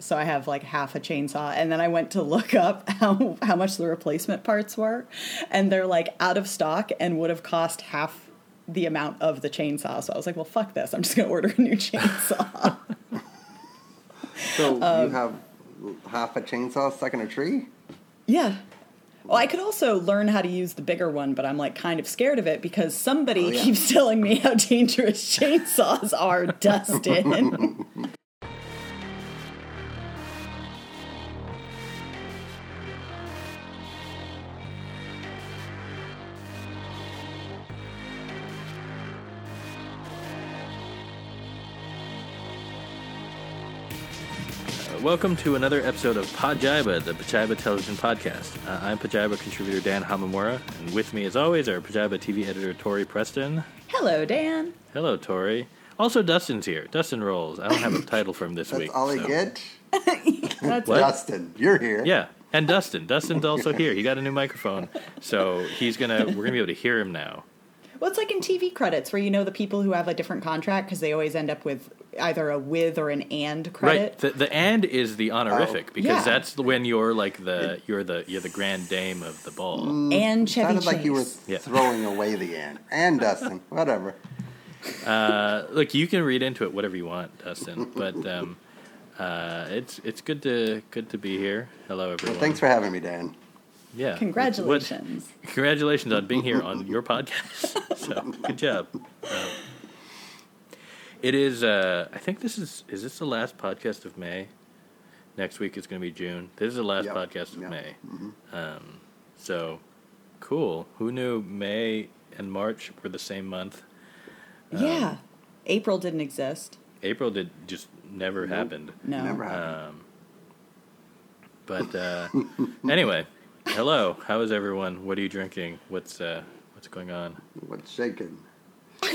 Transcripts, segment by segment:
so I have like half a chainsaw. And then I went to look up how how much the replacement parts were, and they're like out of stock and would have cost half the amount of the chainsaw. So I was like, well, fuck this. I'm just gonna order a new chainsaw. So you Um, have half a chainsaw stuck in a tree? yeah. Well, I could also learn how to use the bigger one, but I'm like kind of scared of it because somebody Oh, yeah. keeps telling me how dangerous chainsaws are, Dustin. Welcome to another episode of Podjiba, the Pajiba Television Podcast. Uh, I'm Pajiba contributor Dan Hamamura, and with me, as always, our Pajiba TV editor Tori Preston. Hello, Dan. Hello, Tori. Also, Dustin's here. Dustin Rowles. I don't have a title for him this That's week. all I so- get? That's What? Dustin, you're here. Yeah, and Dustin. Dustin's also here. He got a new microphone, so he's gonna. We're gonna be able to hear him now. Well, it's like in TV credits where you know the people who have a different contract because they always end up with either a with or an and credit. Right. The, the and is the honorific Oh. because Yeah. that's when you're like the you're the you're the grand dame of the ball. And Chevy Sounded like you were Yeah. throwing away the and And Dustin, whatever. Uh, look, you can read into it whatever you want, Dustin. But um, uh, it's it's good to good to be here. Hello, everyone. Well, thanks for having me, Dan. Yeah. Congratulations. What- congratulations on being here on your podcast. so good job. Um, it is. Uh, I think this is. Is this the last podcast of May? Next week is going to be June. This is the last Yep. podcast of Yep. May. Um, so cool. Who knew May and March were the same month? yeah. April didn't exist. April did just never happened. No. Never happened. Um, but uh, anyway, hello. How is everyone? What are you drinking? What's uh, what's going on? What's shaking?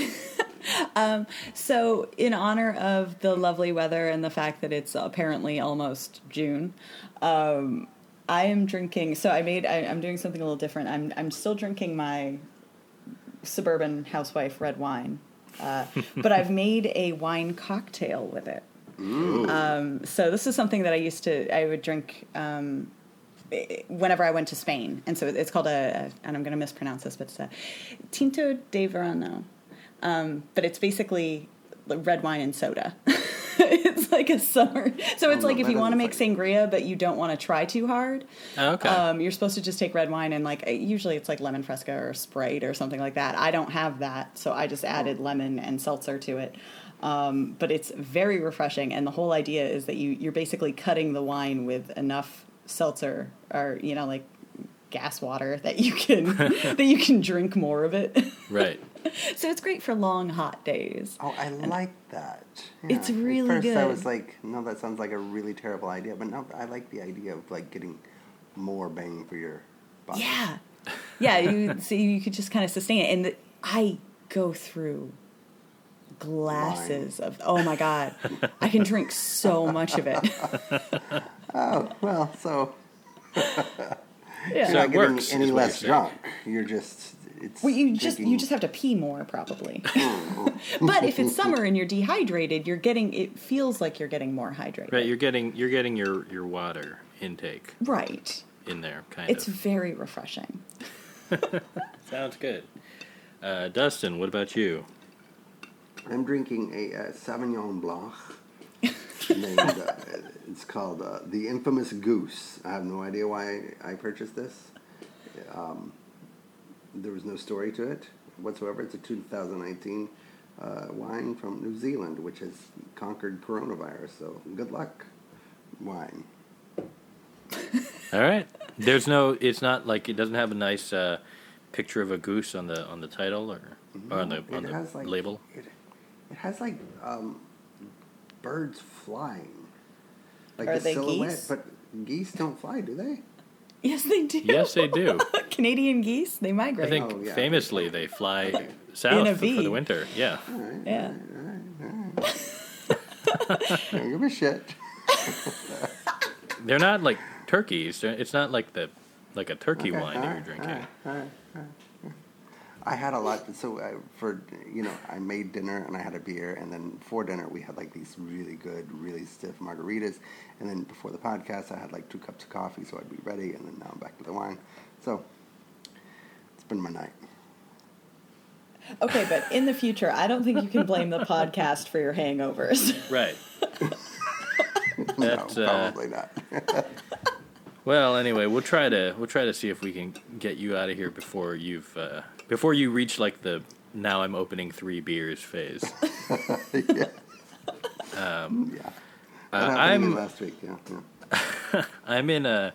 So, in honor of the lovely weather and the fact that it's apparently almost June, um, I am drinking. So, I made. I, I'm doing something a little different. I'm. I'm still drinking my suburban housewife red wine, uh, but I've made a wine cocktail with it. Um, so this is something that I used to. I would drink. Um, whenever I went to Spain, and so it's called a, and I'm going to mispronounce this, but it's a Tinto de Verano. Um, but it's basically red wine and soda. it's like a summer. So it's Oh, like if you want to make sangria, but you don't want to try too hard. Oh, okay. Um, you're supposed to just take red wine and like usually it's like lemon fresca or Sprite or something like that. I don't have that, so I just added lemon and seltzer to it. Um, but it's very refreshing, and the whole idea is that you you're basically cutting the wine with enough seltzer or you know like gas water that you can that you can drink more of it. right. so it's great for long hot days. Oh, I like that. It's At really first I was like, no, that sounds like a really terrible idea. But no, I like the idea of like getting more bang for your buck. Yeah, yeah. You so you could just kind of sustain it, and the, I go through glasses of. Oh my god, I can drink so much of it. Oh, well, so yeah. you're So not it getting works, any less you're drunk. You're just, it's. well, you just you just have to pee more probably. but if it's summer and you're dehydrated, you're getting. It feels like you're getting more hydrated. Right. You're getting you're getting your your water intake Right. in there, kind It's of. very refreshing. Sounds good. Uh, Dustin, what about you? I'm drinking a uh, Sauvignon Blanc. named, uh, it's called uh, the Infamous Goose. I have no idea why I purchased this. Um, there was no story to it whatsoever. It's a 2019 uh, wine from New Zealand, which has conquered coronavirus. So good luck, wine. All right. There's no. It's not like it doesn't have a nice uh, picture of a goose on the on the title or, or on the on the like label. It, it has like um, birds flying, like Are the they silhouette. geese? But geese don't fly, do they? Yes, they do. Yes, they do. Canadian geese, they migrate. I think Oh, yeah. famously they fly south a for, for the winter. Yeah. Yeah. Don't give a shit. They're not like turkeys. It's not like the like a turkey Okay, wine that you're alright, drinking. I had a lot. So uh, for you know, I made dinner and I had a beer, and then for dinner we had like these really good, really stiff margaritas, and then before the podcast I had like two cups of coffee, so I'd be ready, and then now I'm back to the wine. So it's been my night. Okay, but in the future, I don't think you can blame the podcast for your hangovers. Right. That's, no, uh, probably not. Well, anyway, we'll try to we'll try to see if we can get you out of here before you've uh, before you reach like the now I'm opening three beers phase. yeah. Um, yeah. uh, That happened to me I'm last week. Yeah. yeah. I'm in a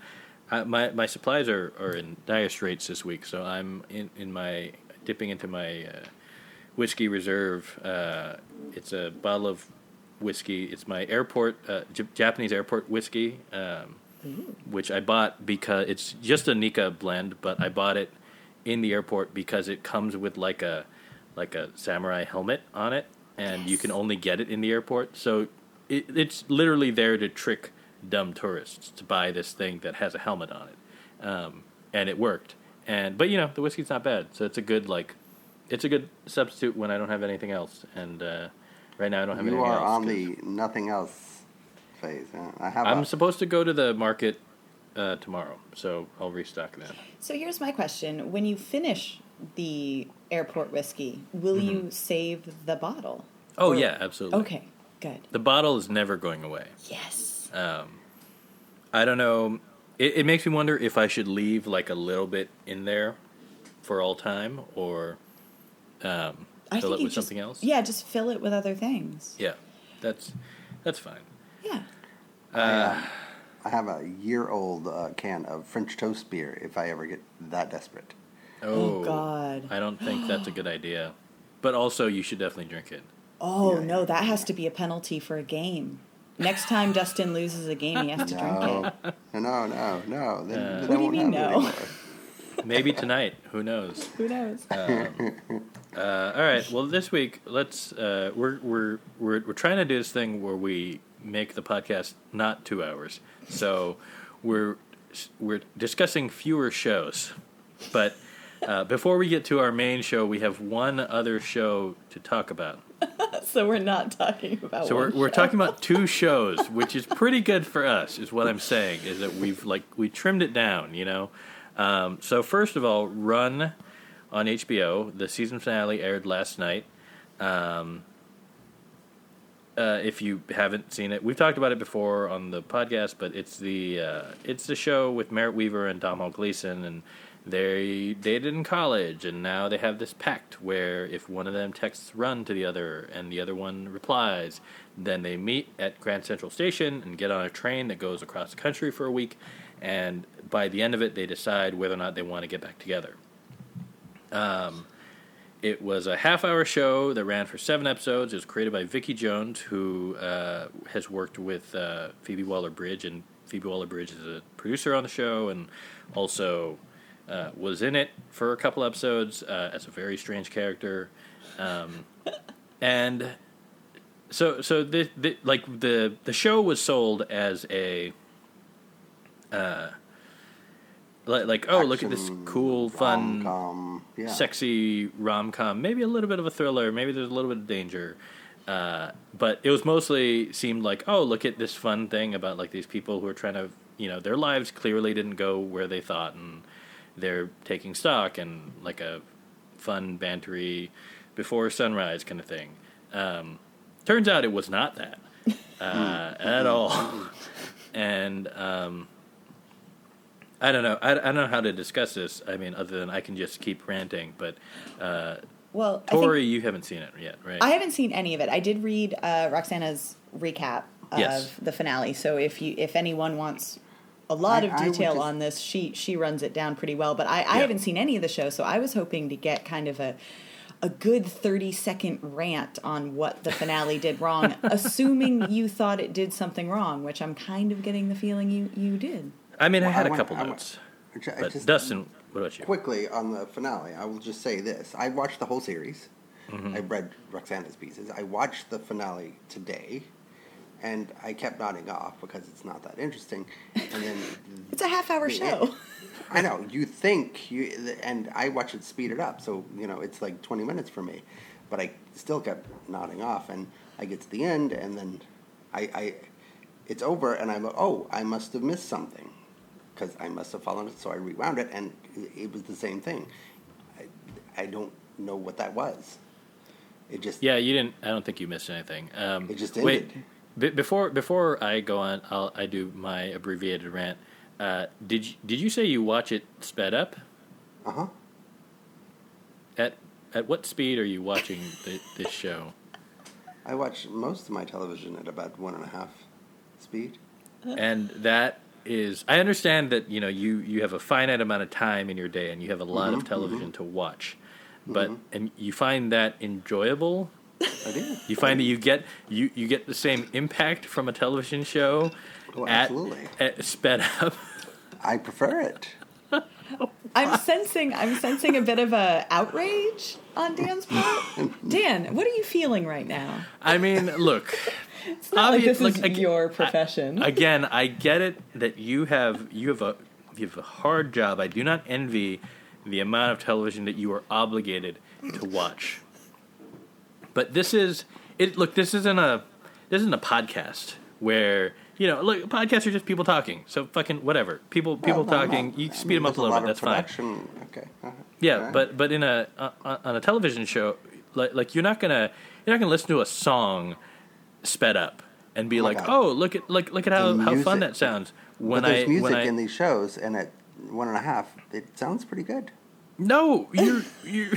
I, my my supplies are, are in dire straits this week, so I'm in in my dipping into my uh, whiskey reserve. Uh, it's a bottle of whiskey. It's my airport uh, J- Japanese airport whiskey, um, which I bought because it's just a Nikka blend, but I bought it in the airport because it comes with like a like a samurai helmet on it, and you can only get it in the airport. So it, it's literally there to trick dumb tourists to buy this thing that has a helmet on it, um, and it worked. And but you know the whiskey's not bad, so it's a good like it's a good substitute when I don't have anything else. And uh, right now I don't have You anything are else. on 'cause the nothing else phase. Huh? I have. I'm a, supposed to go to the market uh, tomorrow, so I'll restock that. so here's my question: When you finish the airport whiskey, will you save the bottle? Oh Or- yeah, absolutely. Okay, good. The bottle is never going away. Yes. Um, I don't know. It, it makes me wonder if I should leave like a little bit in there for all time, or um, I fill think it you with just- something else. Yeah, just fill it with other things. Yeah, that's that's fine. Yeah. Uh, I have a year-old uh, can of French toast beer. If I ever get that desperate. Oh, God. I don't think that's a good idea. But also, you should definitely drink it. Oh Yeah. no, that has to be a penalty for a game. Next time Dustin loses a game, he has to drink it. no, no, no. Then, Uh, then What do you mean, no? Maybe tonight. Who knows? Who knows? Uh, all right. Well, this week let's uh, we're we're we're we're trying to do this thing where we make the podcast not two hours. So we're we're discussing fewer shows, but uh, before we get to our main show, we have one other show to talk about. so we're not talking about. So we're one we're talking about two shows, which is pretty good for us. Is what I'm saying is that we've like we trimmed it down, you know. Um, so first of all, Run on HBO. The season finale aired last night. Um, uh, if you haven't seen it, we've talked about it before on the podcast, but it's the uh, it's the show with Merritt Wever and Domhnall Gleeson, and they dated in college, and now they have this pact where if one of them texts "run" to the other and the other one replies, then they meet at Grand Central Station and get on a train that goes across the country for a week, and by the end of it, they decide whether or not they want to get back together. Um, it was a half hour show that ran for seven episodes. It was created by Vicky Jones, who uh, has worked with uh, Phoebe Waller Bridge, and Phoebe Waller Bridge is a producer on the show and also uh, was in it for a couple episodes uh, as a very strange character. Um, and so, so the, the like the the show was sold as a uh, like, like oh look at this cool fun rom-com, yeah. sexy rom com, maybe a little bit of a thriller, maybe there's a little bit of danger. Uh, but it was mostly seemed like, oh, look at this fun thing about like these people who are trying to, you know, their lives clearly didn't go where they thought, and they're taking stock and like a fun bantery before sunrise kind of thing. Um, turns out it was not that uh, at all, and um, I don't know. I, I don't know how to discuss this. I mean, other than I can just keep ranting. But uh, Well, I think- Tori, you haven't seen it yet, right? I haven't seen any of it. I did read uh, Roxana's recap of Yes. the finale. So if you if anyone wants a lot I- of detail just- on this, she she runs it down pretty well. But I, I Yeah. haven't seen any of the show, so I was hoping to get kind of a a good 30 second rant on what the finale did wrong, assuming you thought it did something wrong, which I'm kind of getting the feeling you, you did. I mean, I had I a went- couple I went- notes. I But Dustin, what about you? quickly on the finale, I will just say this: I watched the whole series. Mm-hmm. I read Roxana's pieces. I watched the finale today, and I kept nodding off because it's not that interesting. And then It's a half hour show. I know you think you, and I watch it speed it up, so you know it's like twenty minutes for me, but I still kept nodding off, and I get to the end, and then I, I it's over, and I'm like, oh, I must have missed something, because I must have fallen, so I rewound it, and it, it was the same thing. I, I don't know what that was. It just Yeah, you didn't. I don't think you missed anything. Um, It just wait. ended. be- before before I go on, I'll I do my abbreviated rant. Uh, did you, did you say you watch it sped up? uh huh. At at what speed are you watching the, this show? I watch most of my television at about one and a half speed. and that is I understand that you know you you have a finite amount of time in your day and you have a lot of mm-hmm. Mm-hmm. television to watch, mm-hmm. but and you find that enjoyable. I do. You find that you get you you get the same impact from a television show Oh, at, absolutely. at sped up. I prefer it. I'm sensing I'm sensing a bit of a outrage on Dan's part. Dan, what are you feeling right now? I mean, look. It's not like this look, is ag- your profession. Again, I get it that you have you have a you have a hard job. I do not envy the amount of television that you are obligated to watch. But this is it. Look, this isn't a this isn't a podcast where you know. Look, podcasts are just people talking. So fucking whatever. People people Well, no, talking. no. You I speed mean, them up a little lot bit. of That's fine. Okay. uh-huh. Yeah, Alright. but but in a uh, on a television show, like like you're not gonna you're not gonna listen to a song sped up and be Oh like, God. oh look at look look at how, The how fun that sounds. When but there's I music when I in these shows, and at one and a half, it sounds pretty good. no, you're you're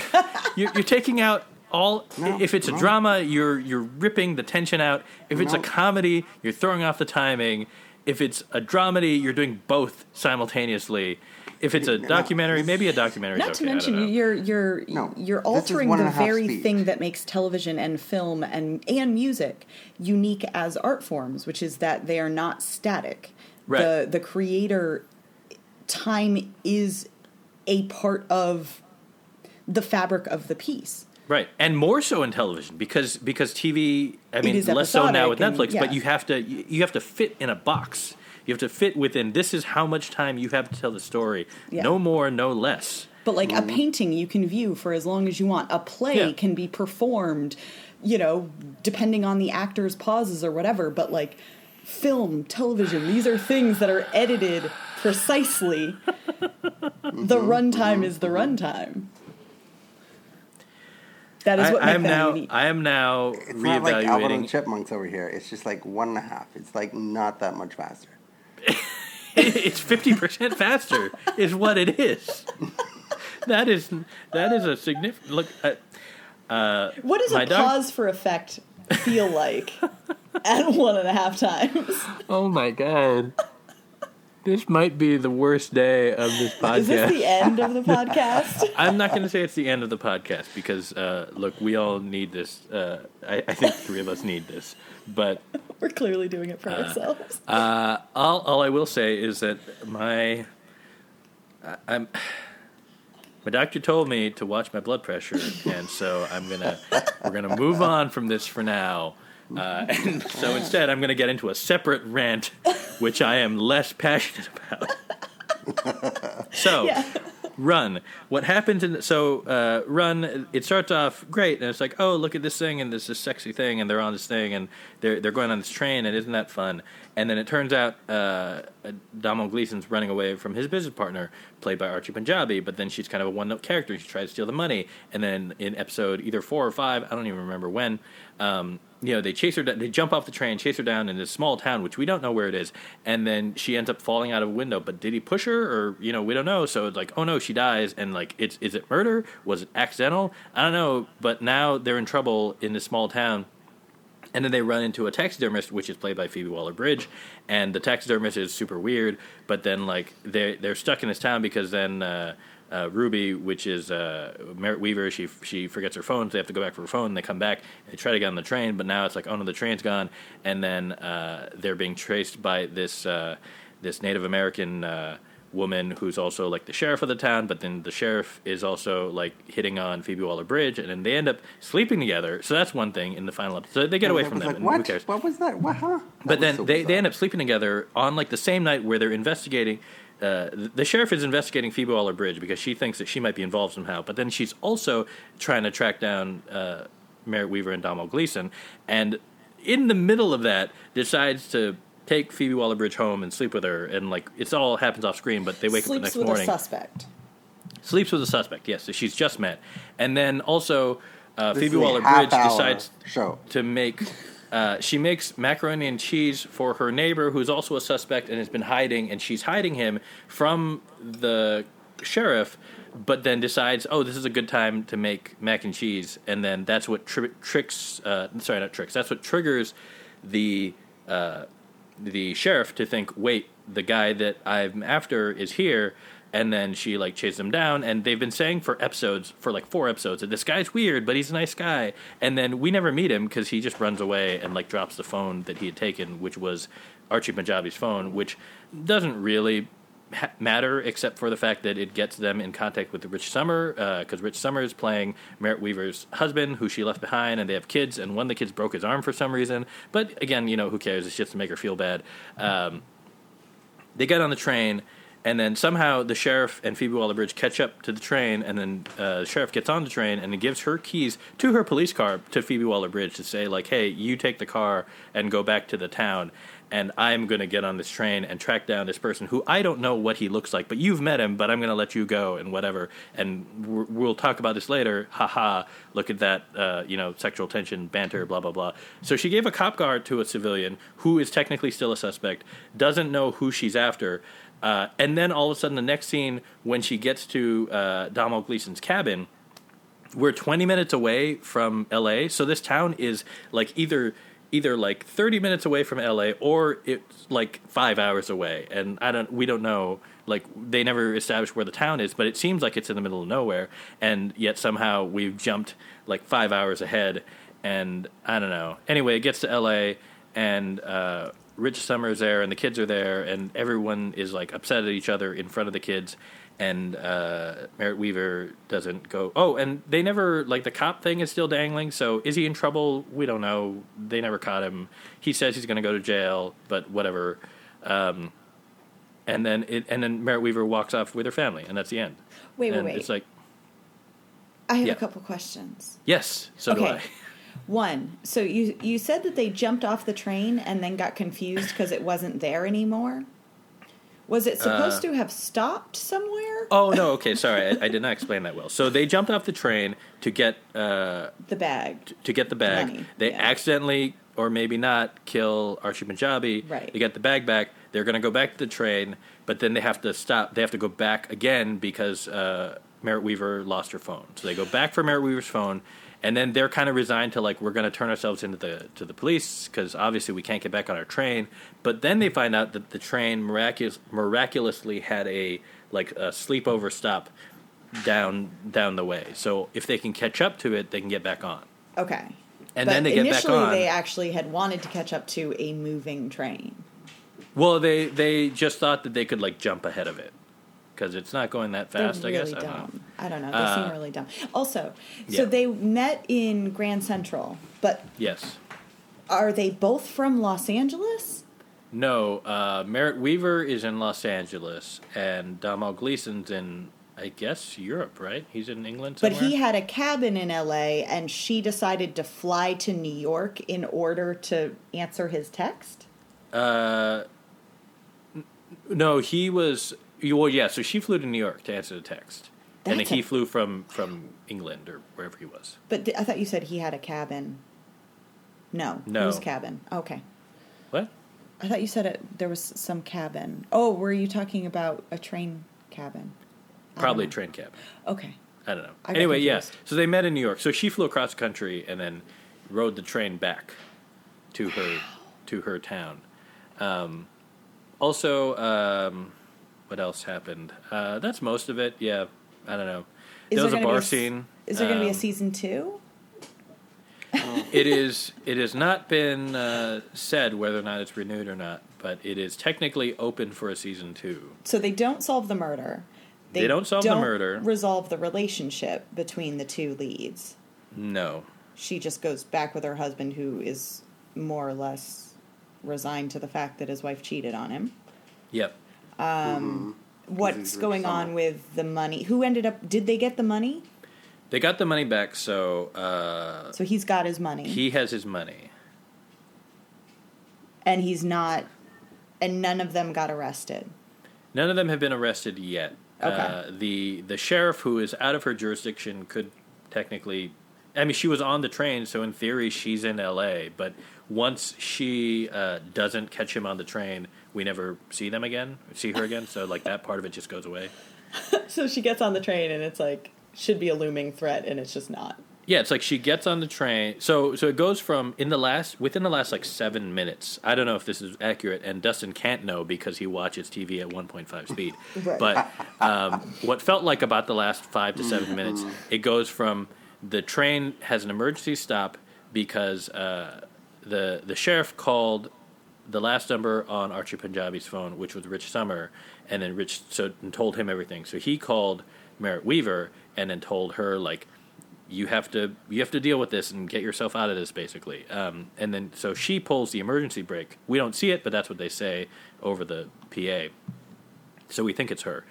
you're, you're taking out all. No, if it's a drama, you're you're ripping the tension out. If it's a comedy, you're throwing off the timing. If it's a dramedy, you're doing both simultaneously. If it's a No, documentary, this- maybe a documentary. Not to mention you're you're No, you're altering the and a half very speed. thing that makes television and film and and music unique as art forms, which is that they are not static. Right. The the creator time is a part of the fabric of the piece. Right, and more so in television because because TV. I mean, less so now with episodic and- Netflix, but you have to you you have to fit in a box. You have to fit within. This is how much time you have to tell the story. Yeah. No more, no less. But like Mm-hmm. a painting you can view for as long as you want. A play Yeah. can be performed, you know, depending on the actor's pauses or whatever. But like film, television, these are things that are edited precisely. the Mm-hmm. runtime is the runtime. That is what I makes am them now. unique. I am now It's not like Alvin and reevaluating. the Chipmunks over here. It's just like one and a half. It's like not that much faster. It's fifty percent faster. is what it is. that is that is a significant look. Uh, what does a doc- pause for effect feel like at one and a half times? oh my god. This might be the worst day of this podcast. Is this the end of the podcast? I'm not going to say it's the end of the podcast because, uh, look, we all need this. Uh, I, I think three of us need this. But We're clearly doing it for ourselves. uh, all, all I will say is that my I'm my doctor told me to watch my blood pressure, and so I'm gonna we're gonna move on from this for now. Uh, and so instead, I'm to get into a separate rant, which I am less passionate about. so, Yeah. Run. What happens in so uh, Run? It starts off great, and it's like, oh, look at this thing, and this is sexy thing, and they're on this thing, and they're they're going on this train, and isn't that fun? And then it turns out uh, Domhnall Gleeson's running away from his business partner, played by Archie Panjabi, but then she's kind of a one note character. She tries to steal the money, and then in episode either four or five, I don't even remember when. Um, you know, they chase her. da- They jump off the train, chase her down in this small town, which we don't know where it is, and then she ends up falling out of a window. But did he push her, or you know, we don't know. So it's like, oh no, she dies, and like, it's is it murder? Was it accidental? I don't know. But now they're in trouble in this small town. And then they run into a taxidermist, which is played by Phoebe Waller-Bridge, and the taxidermist is super weird. But then, like, they're they're stuck in this town because then uh, uh, Ruby, which is uh, Merritt Wever, she she forgets her phone, so they have to go back for her phone. And they come back, they try to get on the train, but now it's like, oh no, the train's gone. And then uh, they're being traced by this uh, this Native American. Uh, woman who's also like the sheriff of the town, but then the sheriff is also like hitting on Phoebe Waller Bridge, and then they end up sleeping together. So that's one thing in the final episode. So they get away from them. like, what? Who cares? What was that? What? Huh? That But then so they, they end up sleeping together on like the same night where they're investigating. Uh, the sheriff is investigating Phoebe Waller Bridge because she thinks that she might be involved somehow. But then she's also trying to track down uh, Merritt Wever and Domhnall Gleeson, and in the middle of that, decides to take Phoebe Waller Bridge home and sleep with her. And like it's all happens off screen, but they wake up the Sleeps next with morning. a suspect. Sleeps with a suspect. Yes, that she's just met, and then also uh, Phoebe Waller Bridge decides show. to make. Uh, she makes macaroni and cheese for her neighbor, who's also a suspect and has been hiding, and she's hiding him from the sheriff. But then decides, oh, this is a good time to make mac and cheese, and then that's what tri- tricks. Uh, sorry, not tricks. That's what triggers the uh, the sheriff to think, wait, the guy that I'm after is here. And then she like chases him down, and they've been saying for episodes, for like four episodes, that this guy's weird, but he's a nice guy. And then we never meet him because he just runs away and like drops the phone that he had taken, which was Archie Panjabi's phone, which doesn't really ha- matter except for the fact that it gets them in contact with Rich Sommer because Rich Sommer is playing Merritt Wever's husband, who she left behind, and they have kids, and one of the kids broke his arm for some reason. But again, you know, who cares? It's just to make her feel bad. Um, they get on the train, and then somehow the sheriff and Phoebe Waller-Bridge catch up to the train, and then uh, the sheriff gets on the train and gives her keys to her police car to Phoebe Waller-Bridge to say like, "Hey, you take the car and go back to the town." And I'm going to get on this train and track down this person who I don't know what he looks like, but you've met him, but I'm going to let you go and whatever. And we'll talk about this later. Ha ha. Look at that, uh, you know, sexual tension, banter, blah, blah, blah. So she gave a cop car to a civilian who is technically still a suspect, doesn't know who she's after. Uh, and then all of a sudden, the next scene, when she gets to uh, Domhnall Gleeson's cabin, we're 20 minutes away from LA, so this town is like either either like 30 minutes away from LA or it's like 5 hours away. And I don't we don't know like they never established where the town is but it seems like it's in the middle of nowhere. And yet somehow we've jumped like 5 hours ahead. And I don't know. Anyway it gets to LA and uh Rich Sommer's there and the kids are there and everyone is like upset at each other in front of the kids and uh, Merritt Wever doesn't go. Oh, and they never like the cop thing is still dangling. So is he in trouble? We don't know. They never caught him. He says he's going to go to jail, but whatever. Um, and then it, and then Merritt Wever walks off with her family, and that's the end. Wait, wait, and wait. It's like I have Yeah. a couple questions. yes, so do I. One, so you you said that they jumped off the train and then got confused because it wasn't there anymore. Was it supposed Uh, to have stopped somewhere? Oh no, okay, sorry, I, I did not explain that well. So they jumped off the train to get uh, The bag. to get the bag. Money, they yeah. accidentally, or maybe not, kill Archie Panjabi. Right. They get the bag back. They're going to go back to the train, but then they have to stop. They have to go back again because uh, Merritt Wever lost her phone. So they go back for Merritt Wever's phone, and then they're kind of resigned to like we're going to turn ourselves into the to the police because obviously we can't get back on our train. But then they find out that the train miraculous, miraculously had a like a sleepover stop down down the way. So if they can catch up to it, they can get back on. Okay. And but then they get back on. initially they actually had wanted to catch up to a moving train. Well, they they just thought that they could like jump ahead of it because it's not going that fast. They're I really guess I don't know. I don't know. They Uh, seem really dumb. Also, so yeah. they met in Grand Central, but Yes. are they both from Los Angeles? No. Uh, Merritt Wever is in Los Angeles, and Domhnall Gleeson's in, I guess, Europe. Right? He's in England. But he had a cabin in LA and she decided to fly to New York in order to answer his text? Uh, n- no, he was. Well, yeah. So she flew to New York to answer the text, and then That's he a- flew from from England or wherever he was. But th- I thought you said he had a cabin. No. No. Whose cabin? Okay. What? I thought you said it, there was some cabin. Oh, were you talking about a train cabin? Probably know. train cabin. Okay. I don't know. I anyway, yeah. So they met in New York. So she flew across the country and then rode the train back to her to her town. Um, also, um, what else happened? Uh, that's most of it. Yeah, I don't know. Is there was a bar s- scene. Is there going to be a Um, season two? It is. It has not been uh, said whether or not it's renewed or not. but it is technically open for a season two. So they don't solve the murder. They don't solve the murder. Resolve the relationship between the two leads. No, She just goes back with her husband, who is more or less resigned to the fact that his wife cheated on him. yep. What's he's going on summer. with the money? Who ended up? Did they get the money? They got the money back, so uh, So he's got his money, he has his money. and he's not. And none of them got arrested. None of them have been arrested yet. Okay. Uh, the the sheriff who is out of her jurisdiction could technically I mean she was on the train so in theory she's in LA but once she uh, doesn't catch him on the train we never see them again see her again so like that part of it just goes away So she gets on the train, and it's like should be a looming threat, and it's just not. yeah it's like she gets on the train so so it goes from in the last within the last like seven minutes i don't know if this is accurate and dustin can't know because he watches tv at 1.5 speed Right. but um, what felt like about the last five to seven minutes it goes from the train has an emergency stop because uh, the the sheriff called the last number on Archie Panjabi's phone, which was Rich Sommer, and then Rich so told him everything. So he called Merritt Wever and then told her like, you have to you have to deal with this and get yourself out of this basically. Um, and then so she pulls the emergency brake. We don't see it, but that's what they say over the PA. So we think it's her.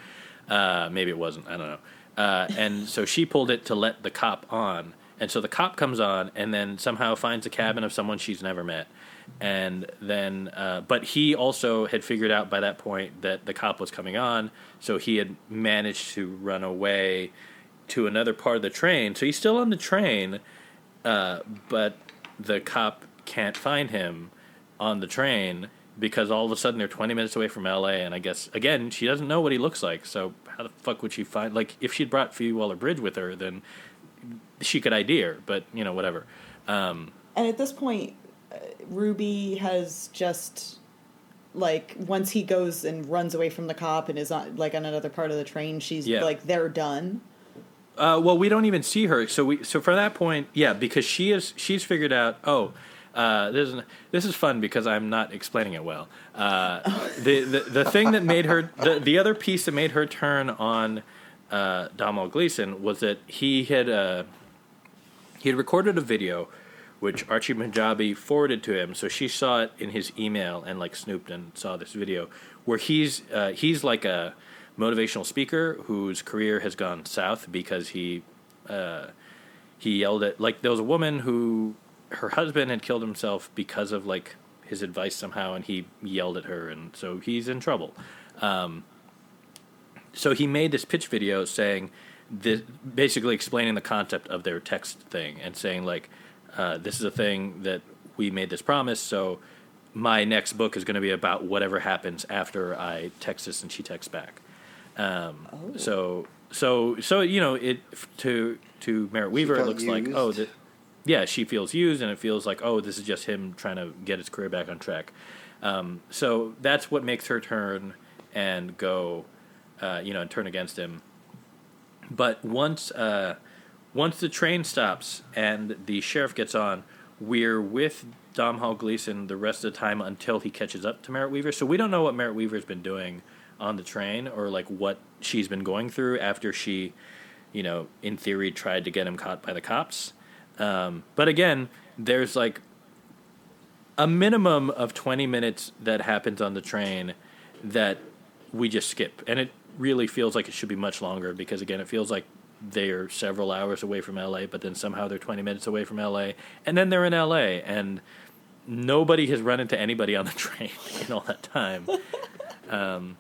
Uh, maybe it wasn't. I don't know. Uh, and so she pulled it to let the cop on. And so the cop comes on and then somehow finds a cabin of someone she's never met. And then, uh, but he also had figured out by that point that the cop was coming on. So he had managed to run away to another part of the train. So he's still on the train, uh, but the cop can't find him on the train because all of a sudden they're 20 minutes away from LA. And I guess, again, she doesn't know what he looks like. So how the fuck would she find? Like, if she'd brought Phoebe Waller Bridge with her, then she could ID her, but, you know, whatever. Um, And at this point, Ruby has just like once he goes and runs away from the cop and is on like on another part of the train, she's Yeah. like they're done. Uh, well, we don't even see her. So we so from that point, yeah, because she is she's figured out. Oh, uh, this is this is fun because I'm not explaining it well. Uh, the, the the thing that made her the the other piece that made her turn on uh, Domhnall Gleeson was that he had uh, he had recorded a video which Archie Panjabi forwarded to him. So she saw it in his email and like snooped and saw this video where he's uh, he's like a motivational speaker whose career has gone south because he uh, he yelled at like there was a woman who her husband had killed himself because of like his advice somehow and he yelled at her and so he's in trouble. Um, so he made this pitch video saying this, basically explaining the concept of their text thing and saying like uh, this is a thing that we made this promise so my next book is going to be about whatever happens after i text this and she texts back. Um, Oh. so so so you know it to to Merritt Wever it looks like oh that yeah she feels used and it feels like oh this is just him trying to get his career back on track. Um, so that's what makes her turn and go uh, you know and turn against him. But once uh, once the train stops and the sheriff gets on, we're with Domhnall Gleeson the rest of the time until he catches up to Merritt Wever. So we don't know what Merritt Wever's been doing on the train or like what she's been going through after she, you know, in theory tried to get him caught by the cops. Um, but again, there's like a minimum of 20 minutes that happens on the train that we just skip. And it really feels like it should be much longer because, again, it feels like they're several hours away from LA, but then somehow they're 20 minutes away from LA. And then they're in LA, and nobody has run into anybody on the train in all that time. Um,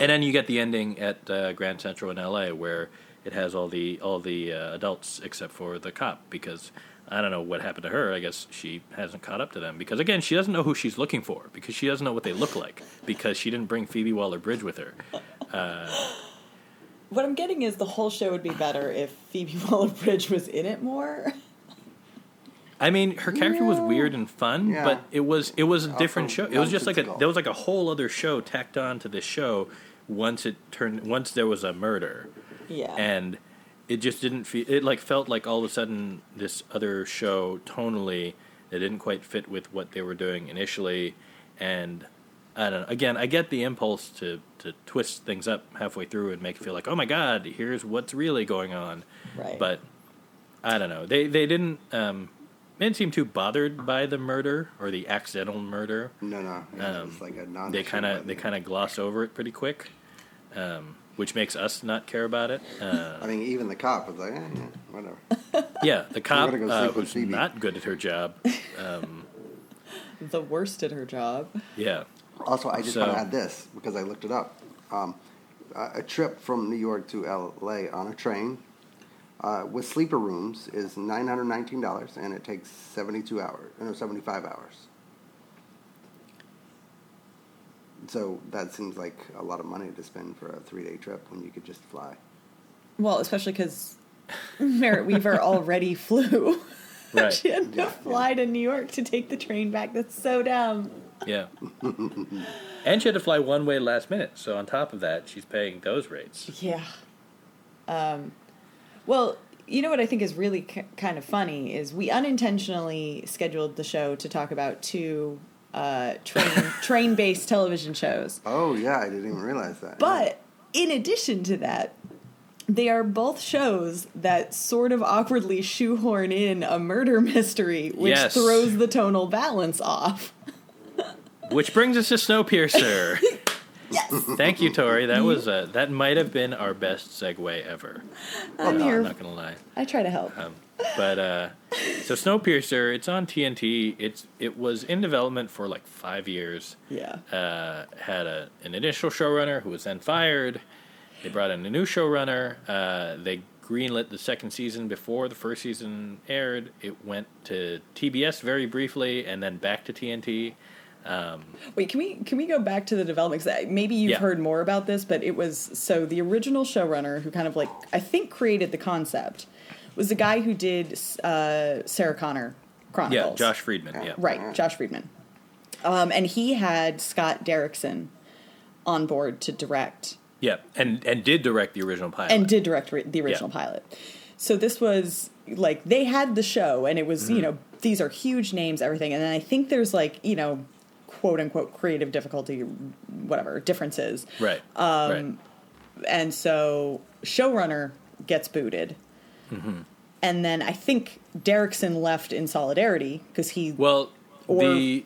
and then you get the ending at uh, Grand Central in LA where it has all the all the uh, adults except for the cop because I don't know what happened to her. I guess she hasn't caught up to them because again she doesn't know who she's looking for because she doesn't know what they look like because she didn't bring Phoebe Waller Bridge with her. What I'm getting is the whole show would be better if Phoebe Waller Bridge was in it more. I mean, her character was weird and fun, Yeah. but it was it was a Also different show. It was just like a nonsensical. there was like a whole other show tacked on to this show once it turned once there was a murder. Yeah. and it just didn't feel it like felt like all of a sudden this other show tonally it didn't quite fit with what they were doing initially and I don't know. Again, I get the impulse to to twist things up halfway through and make it feel like, oh my god, here's what's really going on. Right. But I don't know. They they didn't um, they didn't seem too bothered by the murder or the accidental murder. No, no, yeah, Um, it's like a non. They kind of they kind of gloss over it pretty quick, um, which makes us not care about it. Uh, I mean, even the cop was like, eh, yeah, whatever. yeah, the cop gonna go uh, who's not good at her job. Um, the worst at her job. yeah, Also, I just So- want to add this because I looked it up. Um, a a trip from New York to LA on a train uh, with sleeper rooms is nine hundred nineteen dollars, and it takes seventy two hours, no, seventy five hours. So that seems like a lot of money to spend for a three day trip when you could just fly. Well, especially because Merritt Wever already flew. right. she had to Yeah, fly to New York to take the train back. That's so dumb. Yeah. and she had to fly one way last minute. So on top of that, she's paying those rates. Yeah. Um, well, you know what I think is really k- kind of funny is we unintentionally scheduled the show to talk about two uh, train train based television shows. Oh yeah, I didn't even realize that. But in addition to that, they are both shows that sort of awkwardly shoehorn in a murder mystery, which Yes. throws the tonal balance off. Which brings us to Snowpiercer. Yes, Thank you, Tori. That was uh, that might have been our best segue ever. I'm No, here. I'm not gonna lie. I try to help. Um, but uh, so Snowpiercer, it's on TNT. It's it was in development for like five years. yeah. Uh, had a an initial showrunner who was then fired. They brought in a new showrunner. Uh, they greenlit the second season before the first season aired. It went to TBS very briefly and then back to TNT. Wait, can we can we go back to the development? 'Cause I- maybe you've Yeah. heard more about this, but it was so the original showrunner who kind of like I think created the concept was the guy who did uh, Sarah Connor Chronicles. Yeah, Josh Friedman. Yeah, Right, Josh Friedman. Um, and he had Scott Derrickson on board to direct yeah, and and did direct the original pilot. and did direct re- the original Yeah. pilot. So this was like they had the show, and it was Mm-hmm. you know these are huge names, everything, and then I think there's like you know quote unquote creative difficulty, whatever differences, right, Um, right. and so showrunner gets booted, Mm-hmm. and then I think Derrickson left in solidarity because he Well, Or- the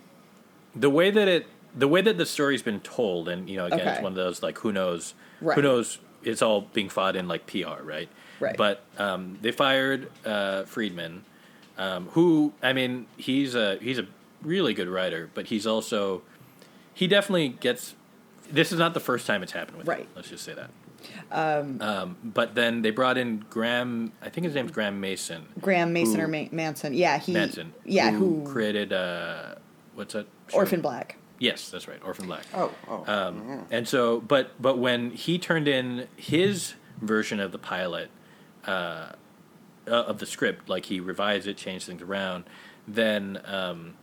the way that it the way that the story's been told, and you know, again, Okay. it's one of those like who knows, Right. who knows. It's all being fought in like PR, right? Right. But um, they fired uh, Friedman, um, who I mean, he's a he's a really good writer, but he's also he definitely gets. This is not the first time it's happened with him. Right. Let's just say that. Um, but then they brought in Graeme. I think his name's Graeme Mason. Graham Mason or Ma- Manson, yeah, he Manson. yeah, who, who, created uh, what's that? show? Orphan Black, Yes, that's right, Orphan Black. oh, oh, Um, yeah. And so, but but when he turned in his version of the pilot uh, uh, of the script, like he revised it, changed things around, then um,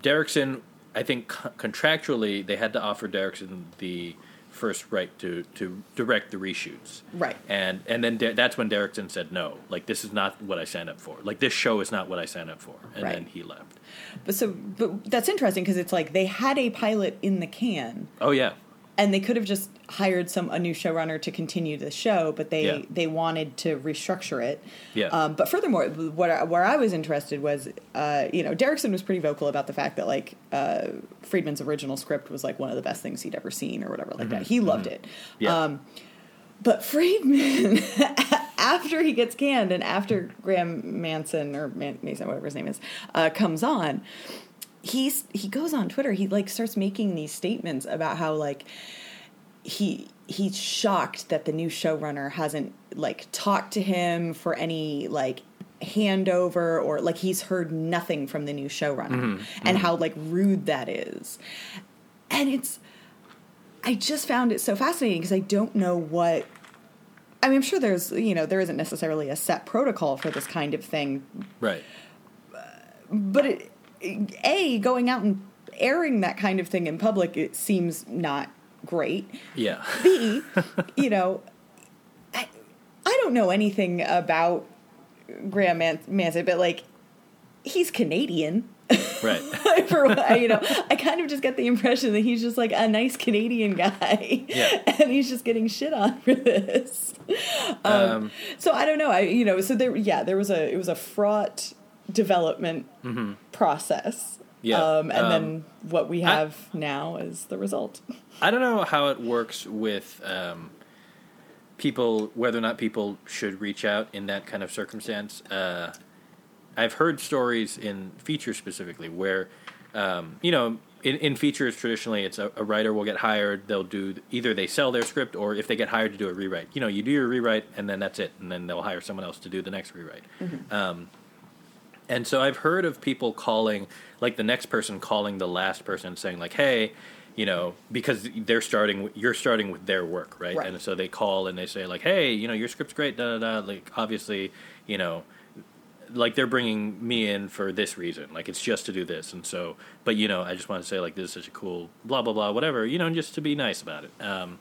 Derrickson, I think co- contractually they had to offer Derrickson the first right to to direct the reshoots. Right. And and then Der- that's when Derrickson said no, like this is not what I signed up for. Like this show is not what I signed up for, and Right. then he left. but so but that's interesting because it's like they had a pilot in the can. Oh yeah, and they could have just hired some a new showrunner to continue the show, but they Yeah. they wanted to restructure it. Yeah. Um, but furthermore, what I, where I was interested was, uh, you know, Derrickson was pretty vocal about the fact that like uh, Friedman's original script was like one of the best things he'd ever seen or whatever like that. He loved it. Mm-hmm. Yeah. Um, but Friedman, after he gets canned and after Graeme Manson or Man- Mason, whatever his name is, uh, comes on, he's he goes on Twitter. He like starts making these statements about how like he he's shocked that the new showrunner hasn't like talked to him for any like handover or like he's heard nothing from the new showrunner mm-hmm. and mm-hmm. how like rude that is. And it's I just found it so fascinating because I don't know what I mean, I'm sure there's, you know, there isn't necessarily a set protocol for this kind of thing, right. but it, a going out and airing that kind of thing in public it seems not great. Yeah. B, you know, I, I don't know anything about Graeme Man- Manson, but like he's Canadian. Right. for what- you know, I kind of just get the impression that he's just like a nice Canadian guy, Yeah. and he's just getting shit on for this. Um, Um, so I don't know. I you know, so there, yeah, there was a it was a fraught development process. Mm-hmm. Yeah. um, and Um, then what we I- have now is the result. I don't know how it works with um, people, whether or not people should reach out in that kind of circumstance. Uh, I've heard stories in features specifically where, um, you know, in, in features traditionally, it's a, a writer will get hired. They'll do either they sell their script or if they get hired to do a rewrite, you know, you do your rewrite and then that's it, and then they'll hire someone else to do the next rewrite. Um, and so I've heard of people calling, like the next person calling the last person, saying like, "Hey, you know," because they're starting, you're starting with their work, right? Right. And so they call and they say like, "Hey, you know, your script's great." Da da da. Like obviously, you know, like they're bringing me in for this reason, like it's just to do this, and so, but you know, I just want to say like this is such a cool blah blah blah whatever, you know, just to be nice about it. Um,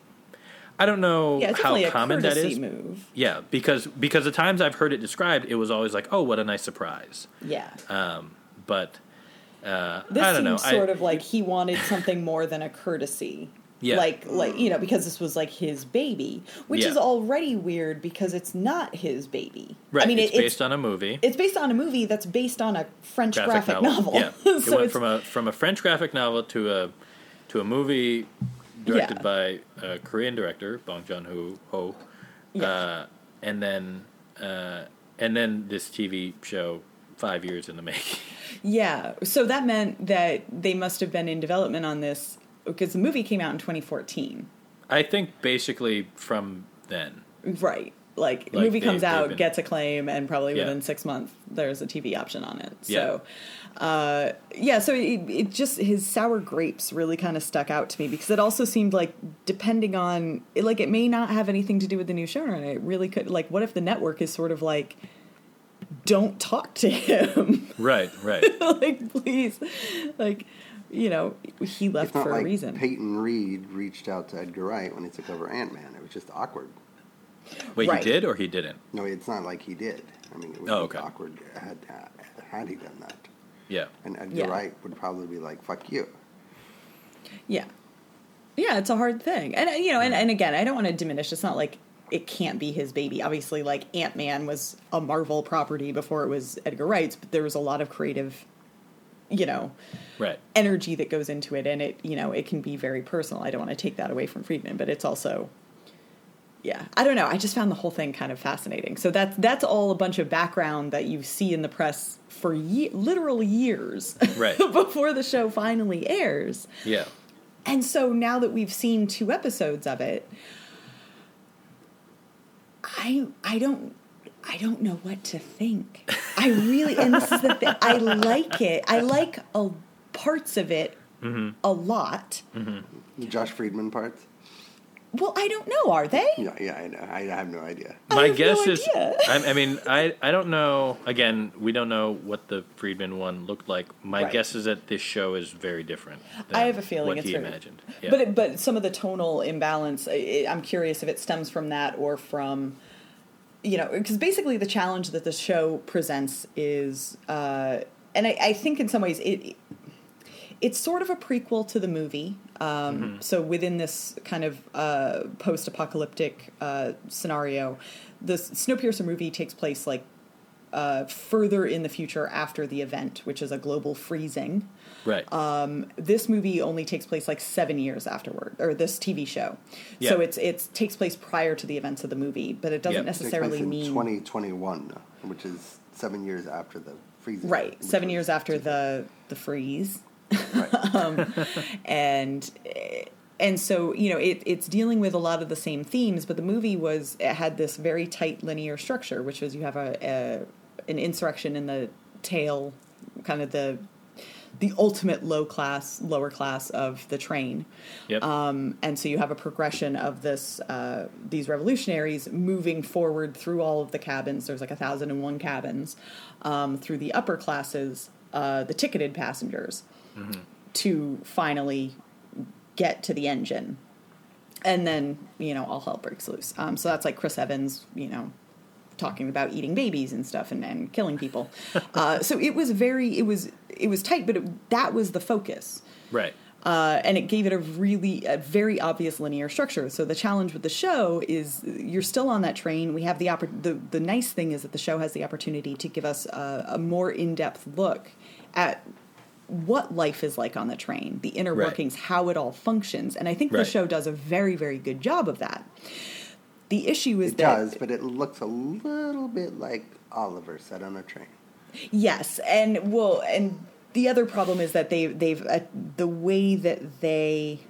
I don't know Yeah, how common that is. move. Yeah, because because the times I've heard it described, it was always like, "Oh, what a nice surprise." Yeah. Um, but uh, This I don't know. seems sort I, of like he wanted something more than a courtesy. Yeah. Like like you know, because this was like his baby. Which Yeah. is already weird because it's not his baby. right. I mean it's it, based on a movie. it's based on a movie that's based on a French graphic, novel. Yeah, it so went from a from a French graphic novel to a to a movie directed Yeah. by a Korean director Bong Joon Ho, Ho uh, and then uh, and then this TV show five years in the making. yeah. So that meant that they must have been in development on this because the movie came out in 2014. I think basically from then. Right. Like, the Like, movie they- comes out, been- gets acclaim, and probably Yeah. within six months there's a TV option on it. Yeah. So, uh, yeah, so it, it just his sour grapes really kind of stuck out to me because it also seemed like depending on it, like it may not have anything to do with the new showrunner. It really could like what if the network is sort of like don't talk to him Right. Right. like please like you know he left It's not for like a reason Peyton Reed reached out to Edgar Wright when he took over Ant Man. It was just awkward. Wait, Right. he did or he didn't? No, it's not like he did. I mean, it would Oh, be okay. awkward had, had he done that. Yeah. And Edgar Yeah. Wright would probably be like, "Fuck you." Yeah. Yeah, it's a hard thing. And, uh, you know, and, and again, I don't want to diminish. It's not like it can't be his baby. Obviously, like Ant Man was a Marvel property before it was Edgar Wright's, but there was a lot of creative, you know, Right. energy that goes into it. And it, you know, it can be very personal. I don't want to take that away from Friedman, but it's also. Yeah, I don't know. I just found the whole thing kind of fascinating. So that's that's all a bunch of background that you see in the press for ye- literal years Right. before the show finally airs. Yeah. And so now that we've seen two episodes of it, I I don't I don't know what to think. I really and this is the thing. I like it. I like a, parts of it Mm-hmm. a lot. The Josh Friedman parts. Well, I don't know. Are they? Yeah, yeah, I know. I have no idea. My have guess no is. idea. I, I mean, I I don't know. Again, we don't know what the Friedman one looked like. My Right. guess is that this show is very different. I have a feeling what it's he very- imagined. Yeah. But it, but some of the tonal imbalance, I, I'm curious if it stems from that or from, you know, because basically the challenge that the show presents is, uh, and I, I think in some ways it, it's sort of a prequel to the movie. Um, So within this kind of uh, post-apocalyptic uh, scenario, the Snowpiercer movie takes place like uh, further in the future after the event, which is a global freezing right. um, this movie only takes place like seven years afterward, or this TV show. Yeah. So it's it's takes place prior to the events of the movie, but it doesn't Yeah. Takes place necessarily in mean 2021, which is seven years after the freezing. right. Seven years after the the freeze, Right. and and so you know it, it's dealing with a lot of the same themes, but the movie was it had this very tight linear structure, which was you have a, a an insurrection in the tail, kind of the the ultimate low class, lower class of the train. Yep. Um, and so you have a progression of this uh, these revolutionaries moving forward through all of the cabins. There's like a thousand and one cabins um, through the upper classes, uh, the ticketed passengers, to finally get to the engine. And then you know all hell breaks loose. Um, so that's like Chris Evans, you know, talking about eating babies and stuff and, and killing people. uh, so it was very it was it was tight, but it, that was the focus. Right. Uh, and it gave it a really a very obvious linear structure. So the challenge with the show is you're still on that train. We have the oppor- the the nice thing is that the show has the opportunity to give us a, a more in depth look at what life is like on the train, the inner Right. workings, how it all functions, and I think the show does a very very good job of that. The issue is It that does, but it looks a little bit like Oliver sat on a train. Yes, and well, and the other problem is that they they've uh, the way that they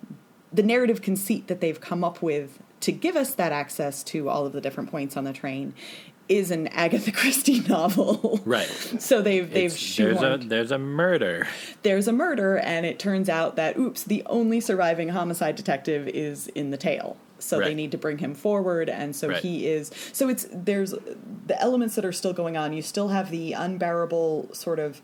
the narrative conceit that they've come up with to give us that access to all of the different points on the train is an Agatha Christie novel. Right. So they've they've It's- there's a there's a murder. there's a murder, and it turns out that oops, the only surviving homicide detective is in the tail. So they need to bring him forward, and so Right. he is. So it's there's the elements that are still going on. You still have the unbearable sort of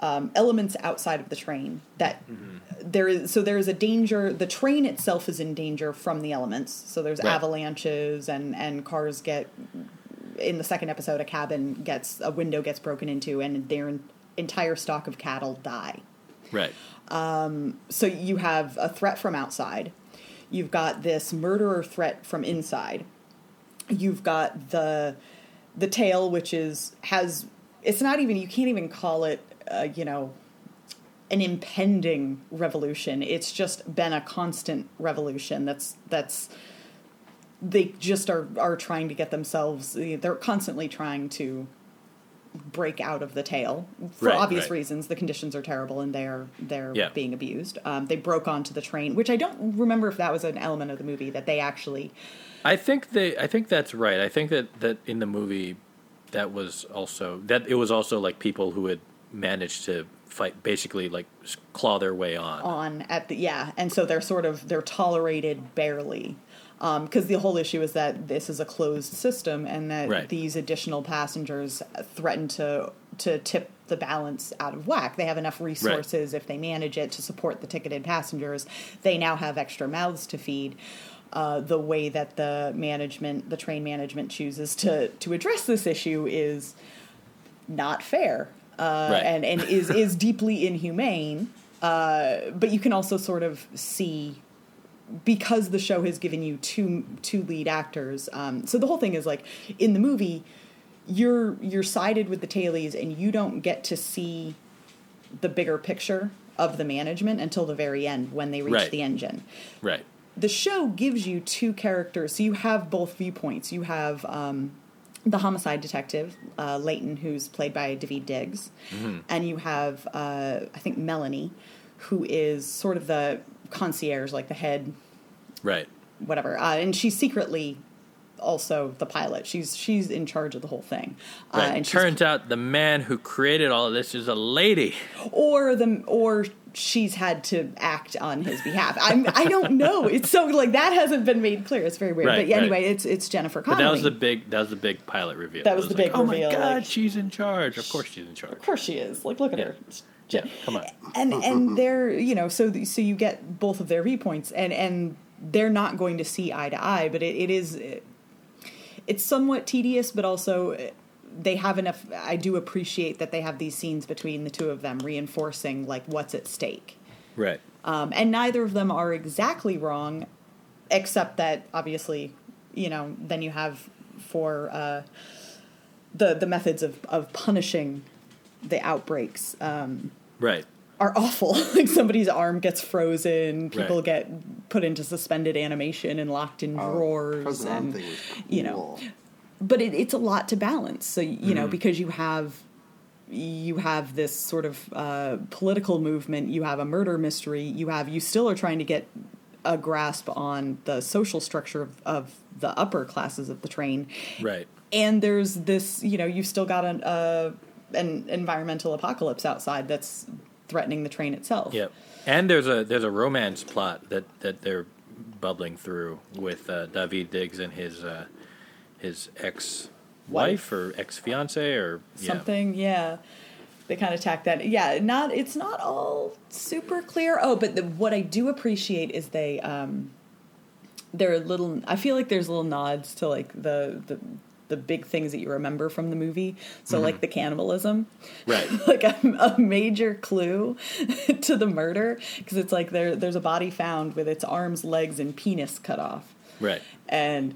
um, elements outside of the train that Mm-hmm. there is. So there is a danger. The train itself is in danger from the elements. So there's Right. avalanches, and and cars get in the second episode, a cabin gets a window gets broken into, and their entire stock of cattle die. Right. So you have a threat from outside. You've got this murderer threat from inside. You've got the the tail, which is has it's not even you can't even call it uh, you know an impending revolution. It's just been a constant revolution. That's that's they just are are trying to get themselves. They're constantly trying to break out of the tail for Right, obvious right. reasons. The conditions are terrible and they're they're Yeah. being abused. Um, they broke onto the train, which I don't remember if that was an element of the movie that they actually. I think they. I think that's right. I think that that in the movie, that was also that it was also like people who had managed to fight, basically like claw their way on. on at the yeah and so they're sort of they're tolerated barely because the whole issue is that this is a closed system and that Right. these additional passengers threaten to to tip the balance out of whack they have enough resources if they manage it to support the ticketed passengers they now have extra mouths to feed uh, the way that the management the train management chooses to to address this issue is not fair uh, Right. and and is is deeply inhumane. Uh, but you can also sort of see because the show has given you two two lead actors. Um, so the whole thing is like in the movie, you're you're sided with the tailies, and you don't get to see the bigger picture of the management until the very end when they reach Right. the engine Right. the show gives you two characters, so you have both viewpoints. You have um, the homicide detective, uh, Layton, who's played by Daveed Diggs, and you have, uh, I think, Melanie, who is sort of the concierge, like the head, Right. whatever, uh, and she's secretly also the pilot. She's she's in charge of the whole thing, uh, and Turns out the man who created all of this is a lady. or the or she's had to act on his behalf. I'm I don't know. It's so like that hasn't been made clear. It's very weird. Right, but yeah, right. anyway, it's it's Jennifer But Connelly. that was the big. That was the big pilot reveal. That It was the like, big oh reveal, my god, like- she's in charge. Of course, she's in charge. Of course she is. Like look at her. Yeah. Come on. And and they're you know so so you get both of their viewpoints and and they're not going to see eye to eye, but it, it is it's somewhat tedious, but also uh, they have enough. I do appreciate that they have these scenes between the two of them reinforcing like what's at stake. Right. Um, and neither of them are exactly wrong, except that obviously, you know, then you have for uh, the the methods of of punishing the outbreaks um, Right. Are awful. like somebody's arm gets frozen, people Right. get put into suspended animation and locked in Oh, drawers, and thing was you know, but it, it's a lot to balance. So you Mm-hmm. know because you have you have this sort of uh, political movement, you have a murder mystery, you have you still are trying to get a grasp on the social structure of, of the upper classes of the train, Right. and there's this you know you've still got an uh, an environmental apocalypse outside that's threatening the train itself. Yep. And there's a there's a romance plot that that they're bubbling through with uh, Daveed Diggs and his uh, his ex wife or ex fiance or yeah. something yeah they kind of tack that yeah not it's not all super clear oh but the, what i do appreciate is they um there are little i feel like there's little nods to like the the the big things that you remember from the movie. So Mm-hmm. like the cannibalism, Right. like a, a major clue to the murder because it's like there there's a body found with its arms, legs, and penis cut off, Right. and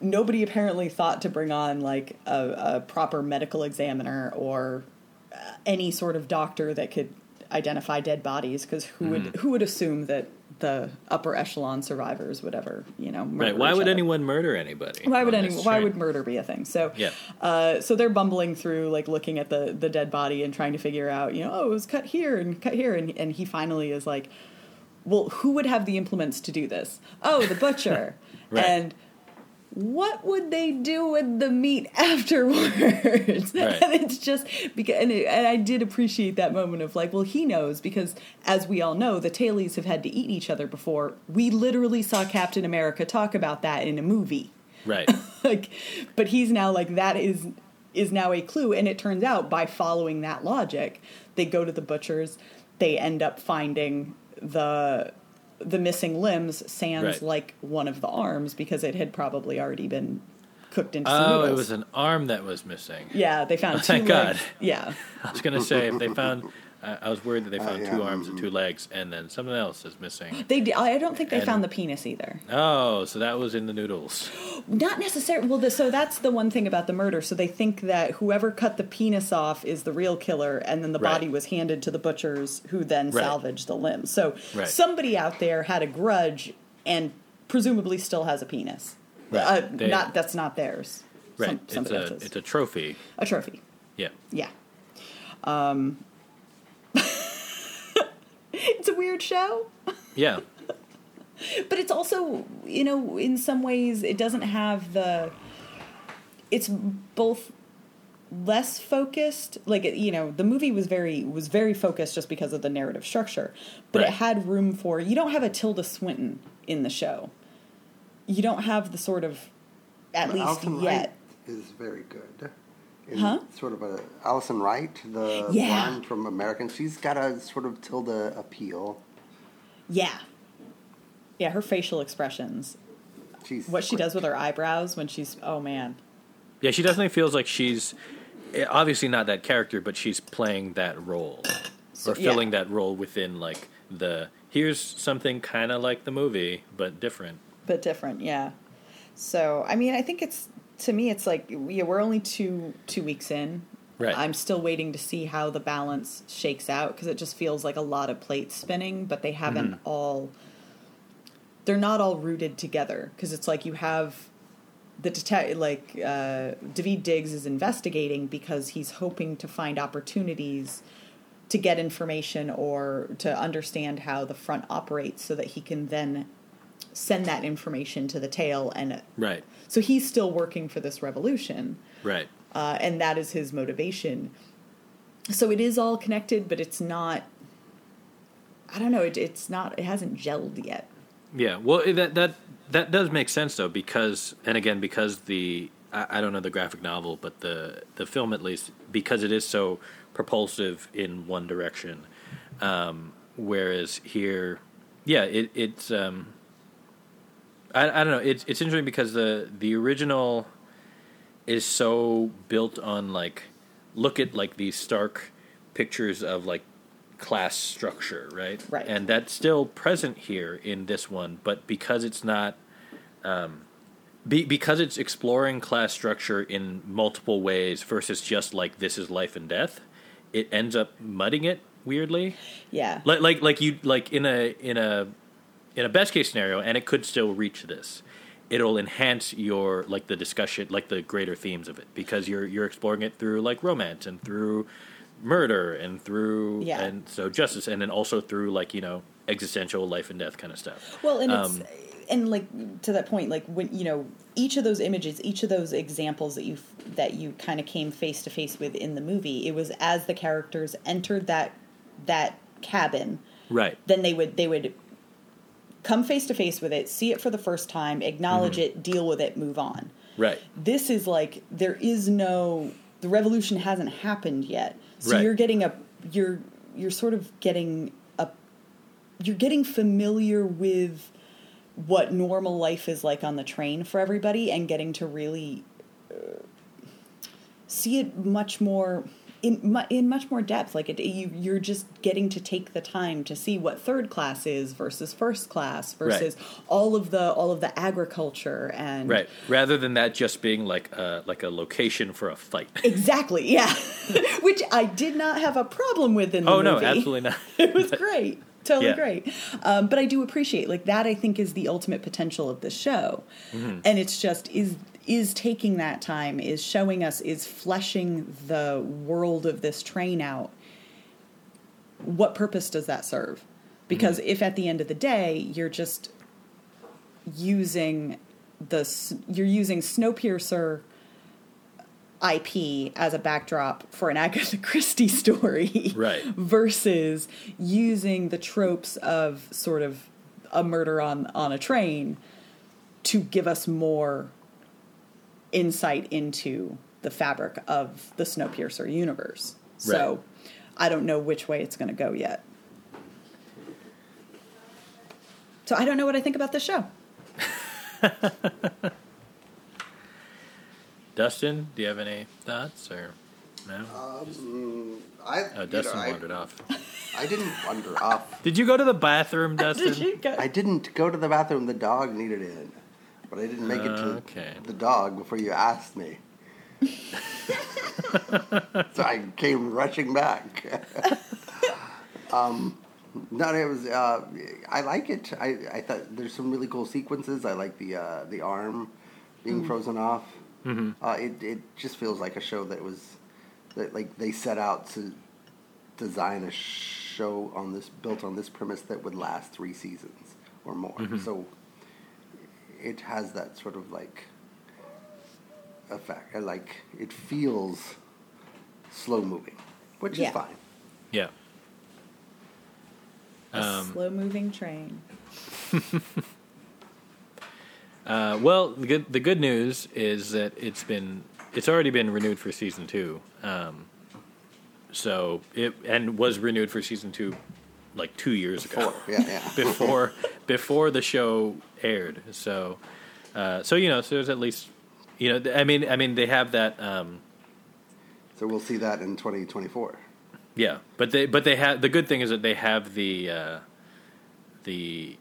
nobody apparently thought to bring on like a, a proper medical examiner or uh, any sort of doctor that could identify dead bodies because who would Mm-hmm. who would assume that the upper echelon survivors would ever you know murder Right. Why would other? anyone murder anybody? why would anyone? why would murder be a thing so Yeah. uh, so they're bumbling through like looking at the the dead body and trying to figure out you know oh it was cut here and cut here and, and he finally is like well who would have the implements to do this oh the butcher Right. and what would they do with the meat afterwards? Right. and it's just because, and, it, and I did appreciate that moment of like, well, he knows because, as we all know, the tailies have had to eat each other before. We literally saw Captain America talk about that in a movie Right. like but he's now like that is is now a clue and it turns out by following that logic they go to the butchers they end up finding the the missing limbs sans Right. like one of the arms because it had probably already been cooked into some Oh, it was an arm that was missing. yeah they found Oh, two thank legs. God. yeah I was gonna say if they found, I I was worried that they found yeah. two arms and two legs, and then something else is missing. they d- i don't think they And- found the penis either Oh, so that was in the noodles. Not necessarily. Well, the, so that's the one thing about the murder. So they think that whoever cut the penis off is the real killer, and then the Right. body was handed to the butchers, who then Right. salvaged the limbs. So Right. somebody out there had a grudge, and presumably still has a penis. Uh, They- not that's not theirs. Right. Some, it's a else's. it's a trophy. a trophy. Yeah. Yeah. Um. it's a weird show. Yeah. but it's also you know in some ways it doesn't have the it's both less focused like it- you know the movie was very was very focused just because of the narrative structure but Right. it had room for you don't have a tilda swinton in the show you don't have the sort of at But least Alison yet Wright is very good. In Huh? Sort of a Alison Wright, the Yeah. blonde from American. She's got a sort of Tilda appeal. yeah yeah her facial expressions She's what she great. does with her eyebrows when she's oh man Yeah. She definitely feels like she's eh, obviously not that character, but she's playing that role So- or yeah. filling that role within like the here's something kind of like the movie but different. but different yeah so i mean i think it's to me it's like yeah we're only two two weeks in Right. i'm still waiting to see how the balance shakes out because it just feels like a lot of plates spinning but they haven't Mm-hmm. all they're not all rooted together because it's like you have the detect like uh, Daveed Diggs is investigating because he's hoping to find opportunities to get information or to understand how the front operates so that he can then send that information to the tail and Right. so he's still working for this revolution Right. uh, and that is his motivation so it is all connected but it's not i don't know it, it's not it hasn't gelled yet Yeah, well, that that that does make sense though, because and again, because the I, I don't know the graphic novel, but the the film at least because it is so propulsive in one direction, um, whereas here, yeah, it it's um, I I don't know, it's it's interesting because the the original is so built on like look at like these stark pictures of like class structure, right? Right. And that's still present here in this one, but because it's not um be, because it's exploring class structure in multiple ways versus just like this is life and death, it ends up mudding it weirdly. yeah Like like like you like in a in a in a best case scenario, and it could still reach this. It'll enhance your like the discussion, like the greater themes of it, because you're you're exploring it through like romance and through murder and through Yeah. and so justice, and then also through like you know existential life and death kind of stuff. Well, and Um, it's and like to that point, like when you know each of those images, each of those examples that you that you kind of came face to face with in the movie, it was as the characters entered that that cabin, Right. then they would they would come face to face with it, see it for the first time, acknowledge Mm-hmm. it, deal with it, move on. Right. This is like there is no the revolution hasn't happened yet. So Right. you're getting a you're you're sort of getting a you're getting familiar with what normal life is like on the train for everybody and getting to really uh, see it much more in in much more depth. Like it, you, you're just getting to take the time to see what third class is versus first class versus all of the all of the agriculture and Right. Rather than that just being like a, like a location for a fight. exactly yeah, which I did not have a problem with in the oh no, movie. absolutely not. it was great totally Yeah. great um, but i do appreciate like that i think is the ultimate potential of the show Mm-hmm. and it's just is is taking that time is showing us is fleshing the world of this train out what purpose does that serve because Mm-hmm. if at the end of the day you're just using the you're using snowpiercer IP as a backdrop for an Agatha Christie story, Right. Versus using the tropes of sort of a murder on on a train to give us more insight into the fabric of the Snowpiercer universe. So, I don't know which way it's going to go yet. So I don't know what I think about this show. Dustin, do you have any thoughts or no? Um, I, oh, you Dustin know, I, wandered off. I didn't wander off. Did you go to the bathroom, Dustin? Did you go? I didn't go to the bathroom. The dog needed in, but I didn't make it to Okay. the dog before you asked me. so I came rushing back. um, no, it was. Uh, I like it. I, I thought there's some really cool sequences. I like the uh, the arm being frozen off. Mm-hmm. Uh, it it just feels like a show that was that like they set out to design a show on this built on this premise that would last three seasons or more. So it has that sort of like effect. Like it feels slow moving, which Yeah. is fine. Yeah. A Um, slow moving train. Uh, well, the good the good news is that it's been it's already been renewed for season two. Um, so it and was renewed for season two like two years ago. Four, yeah, yeah. before before the show aired. So uh, so you know, so there's at least you know, I mean, I mean, they have that. Um, So we'll see that in 2024. yeah, but they but they have the good thing is that they have the uh, the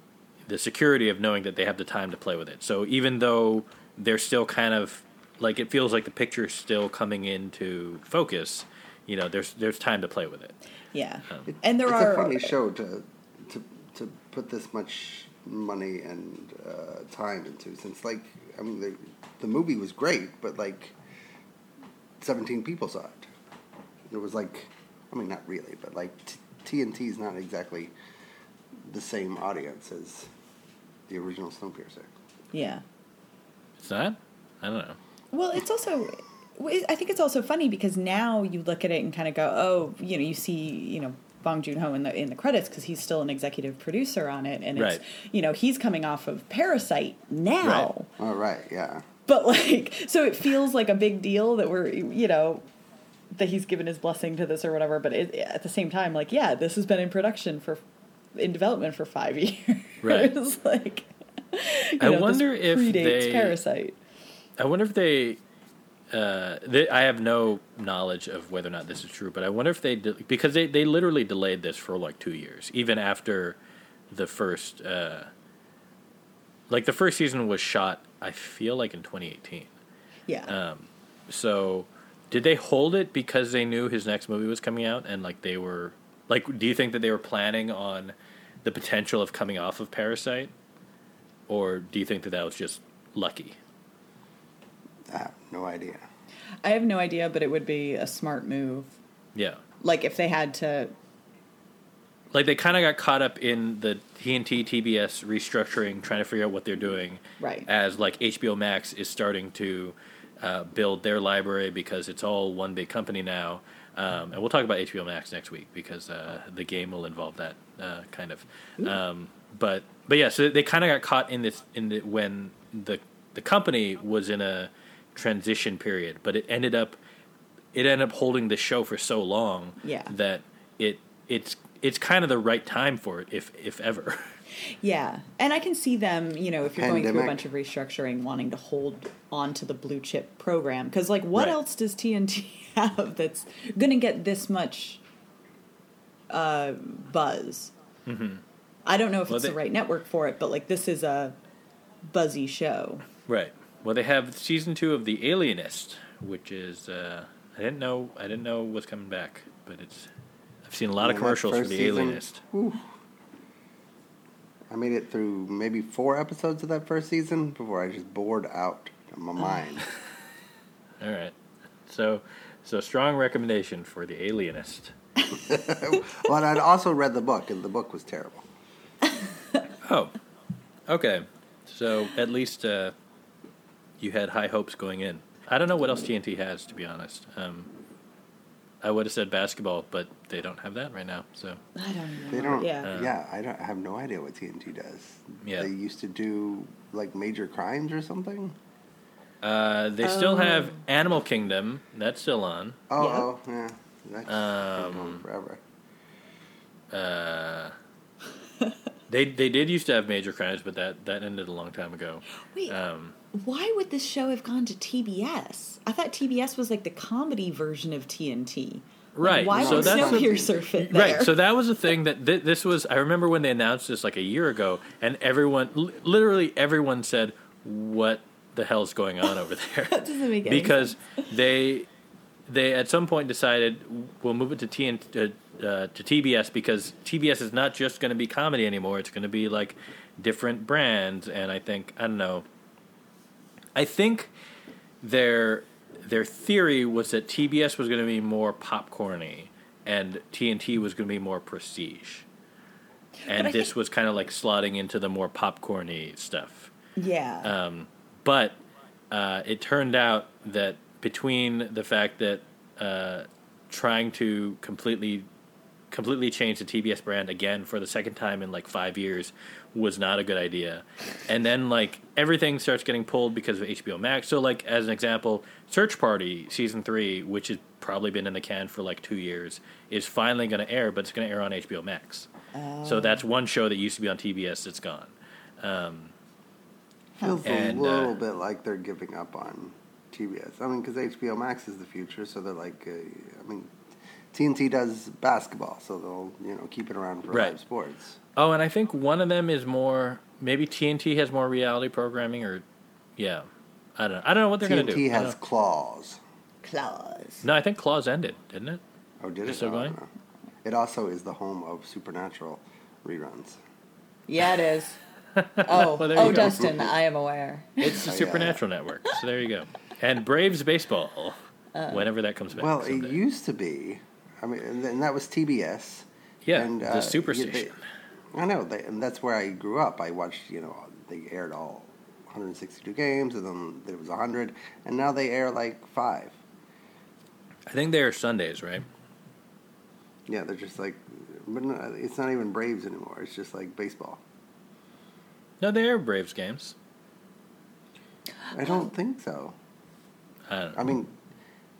the security of knowing that they have the time to play with it. So even though they're still kind of like it feels like the picture's still coming into focus, you know, there's there's time to play with it. Yeah, It- and there it's are a funny show to to to put this much money and uh, time into. Since like I mean the the movie was great, but like seventeen people saw it. It was like I mean not really, but like t- TNT is not exactly the same audience as the original Snowpiercer. yeah. Is that? I don't know. Well, it's also. I think it's also funny because now you look at it and kind of go, oh, you know, you see, you know, Bong Joon Ho in the in the credits because he's still an executive producer on it, and it's you know he's coming off of Parasite now, Right. All right, yeah. but like so it feels like a big deal that we're you know that he's given his blessing to this or whatever, but it, at the same time, like yeah, this has been in production for in development for five years, Right. it's like you I know, this wonder if predates they- Parasite. I wonder if they, uh, they. I have no knowledge of whether or not this is true, but I wonder if they de- because they they literally delayed this for like two years, even after the first. Uh, like the first season was shot, I feel like in 2018. Yeah. Um, so, did they hold it because they knew his next movie was coming out, and like they were like, do you think that they were planning on the potential of coming off of Parasite, or do you think that that was just lucky? I have no idea. I have no idea, but it would be a smart move. Yeah. Like if they had to, like they kind of got caught up in the TNT TBS restructuring, trying to figure out what they're doing. Right. As like HBO Max is starting to uh, build their library because it's all one big company now. Um, and we'll talk about HBO Max next week because uh, the game will involve that uh, kind of. Um, but but yeah, so they kind of got caught in this in the when the the company was in a transition period, but it ended up it ended up holding the show for so long Yeah. that it it's it's kind of the right time for it if if ever Yeah, and I can see them. You know, if you're going through a bunch of restructuring, wanting to hold on to the blue chip program because, like, what Right. else does TNT have that's going to get this much uh, buzz? I don't know if Well, it's they- the right network for it, but like, this is a buzzy show. Right. Well, they have season two of The Alienist, which is uh, I didn't know I didn't know was coming back, but it's I've seen a lot of Yeah, commercials for The season- Alienist. Whew. I made it through maybe four episodes of that first season before I just bored out of my mind. All right. So, so strong recommendation for The Alienist. but I'd also read the book, and the book was terrible. Oh, okay. So at least uh, you had high hopes going in. I don't know what else TNT has, to be honest. Um, I would have said basketball, but they don't have that right now. So I don't know. They don't. Yeah. Yeah, I don't I have no idea what TNT does. Yeah. They used to do like major crimes or something. uh, they still Oh. have Animal Kingdom. That's still on. Oh, Yeah. oh, yeah. That's Um, been forever. Uh, they they did used to have major crimes, but that that ended a long time ago. Wait, Um, why would this show have gone to TBS? I thought TBS was like the comedy version of TNT. Right, Why so would Snowpiercer fit there? Right. So that was the thing that th- this was. I remember when they announced this like a year ago, and everyone, li- literally everyone said, "What the hell's going on over there?" that doesn't make any because sense. they they at some point decided we'll move it to TN, uh, uh, to TBS because TBS is not just going to be comedy anymore. It's going to be like different brands, and I think I don't know. I think their their theory was that TBS was going to be more popcorny and TNT was going to be more prestige. And this think- was kind of like slotting into the more popcorny stuff. Yeah. Um, but uh, it turned out that between the fact that uh, trying to completely completely change the TBS brand again for the second time in like five years was not a good idea, and then like everything starts getting pulled because of HBO Max. So like as an example, Search Party season three, which has probably been in the can for like two years, is finally going to air, but it's going to air on HBO Max. So that's one show that used to be on TBS that's gone. Um, Feels And, a little uh, bit like they're giving up on TBS. I mean, because HBO Max is the future, so they're like, uh, I mean, TNT does basketball, so they'll you know keep it around for Right. live sports. Oh, and I think one of them is more. Maybe TNT has more reality programming, or yeah, I don't. know. I don't know what they're going to do. TNT has claws. Claws. no, I think Claws ended, didn't it? Oh, did it? still Oh, going? no. It also is the home of Supernatural reruns. Yeah, it is. Oh, Well, there you oh, go. Dustin, I am aware. It's the Oh, yeah. Supernatural Network. So there you go. And Braves baseball, Uh, whenever that comes back. Well, someday. it used to be. I mean, and that was TBS. yeah, and, the uh, Superstation. they- I know, they, and that's where I grew up. I watched, you know, they aired all 162 games, and then there was 100, and now they air like five. I think they are Sundays, right? Yeah, they're just like, but no, it's not even Braves anymore. It's just like baseball. No, they are Braves games. I don't think so. I don't know. I mean,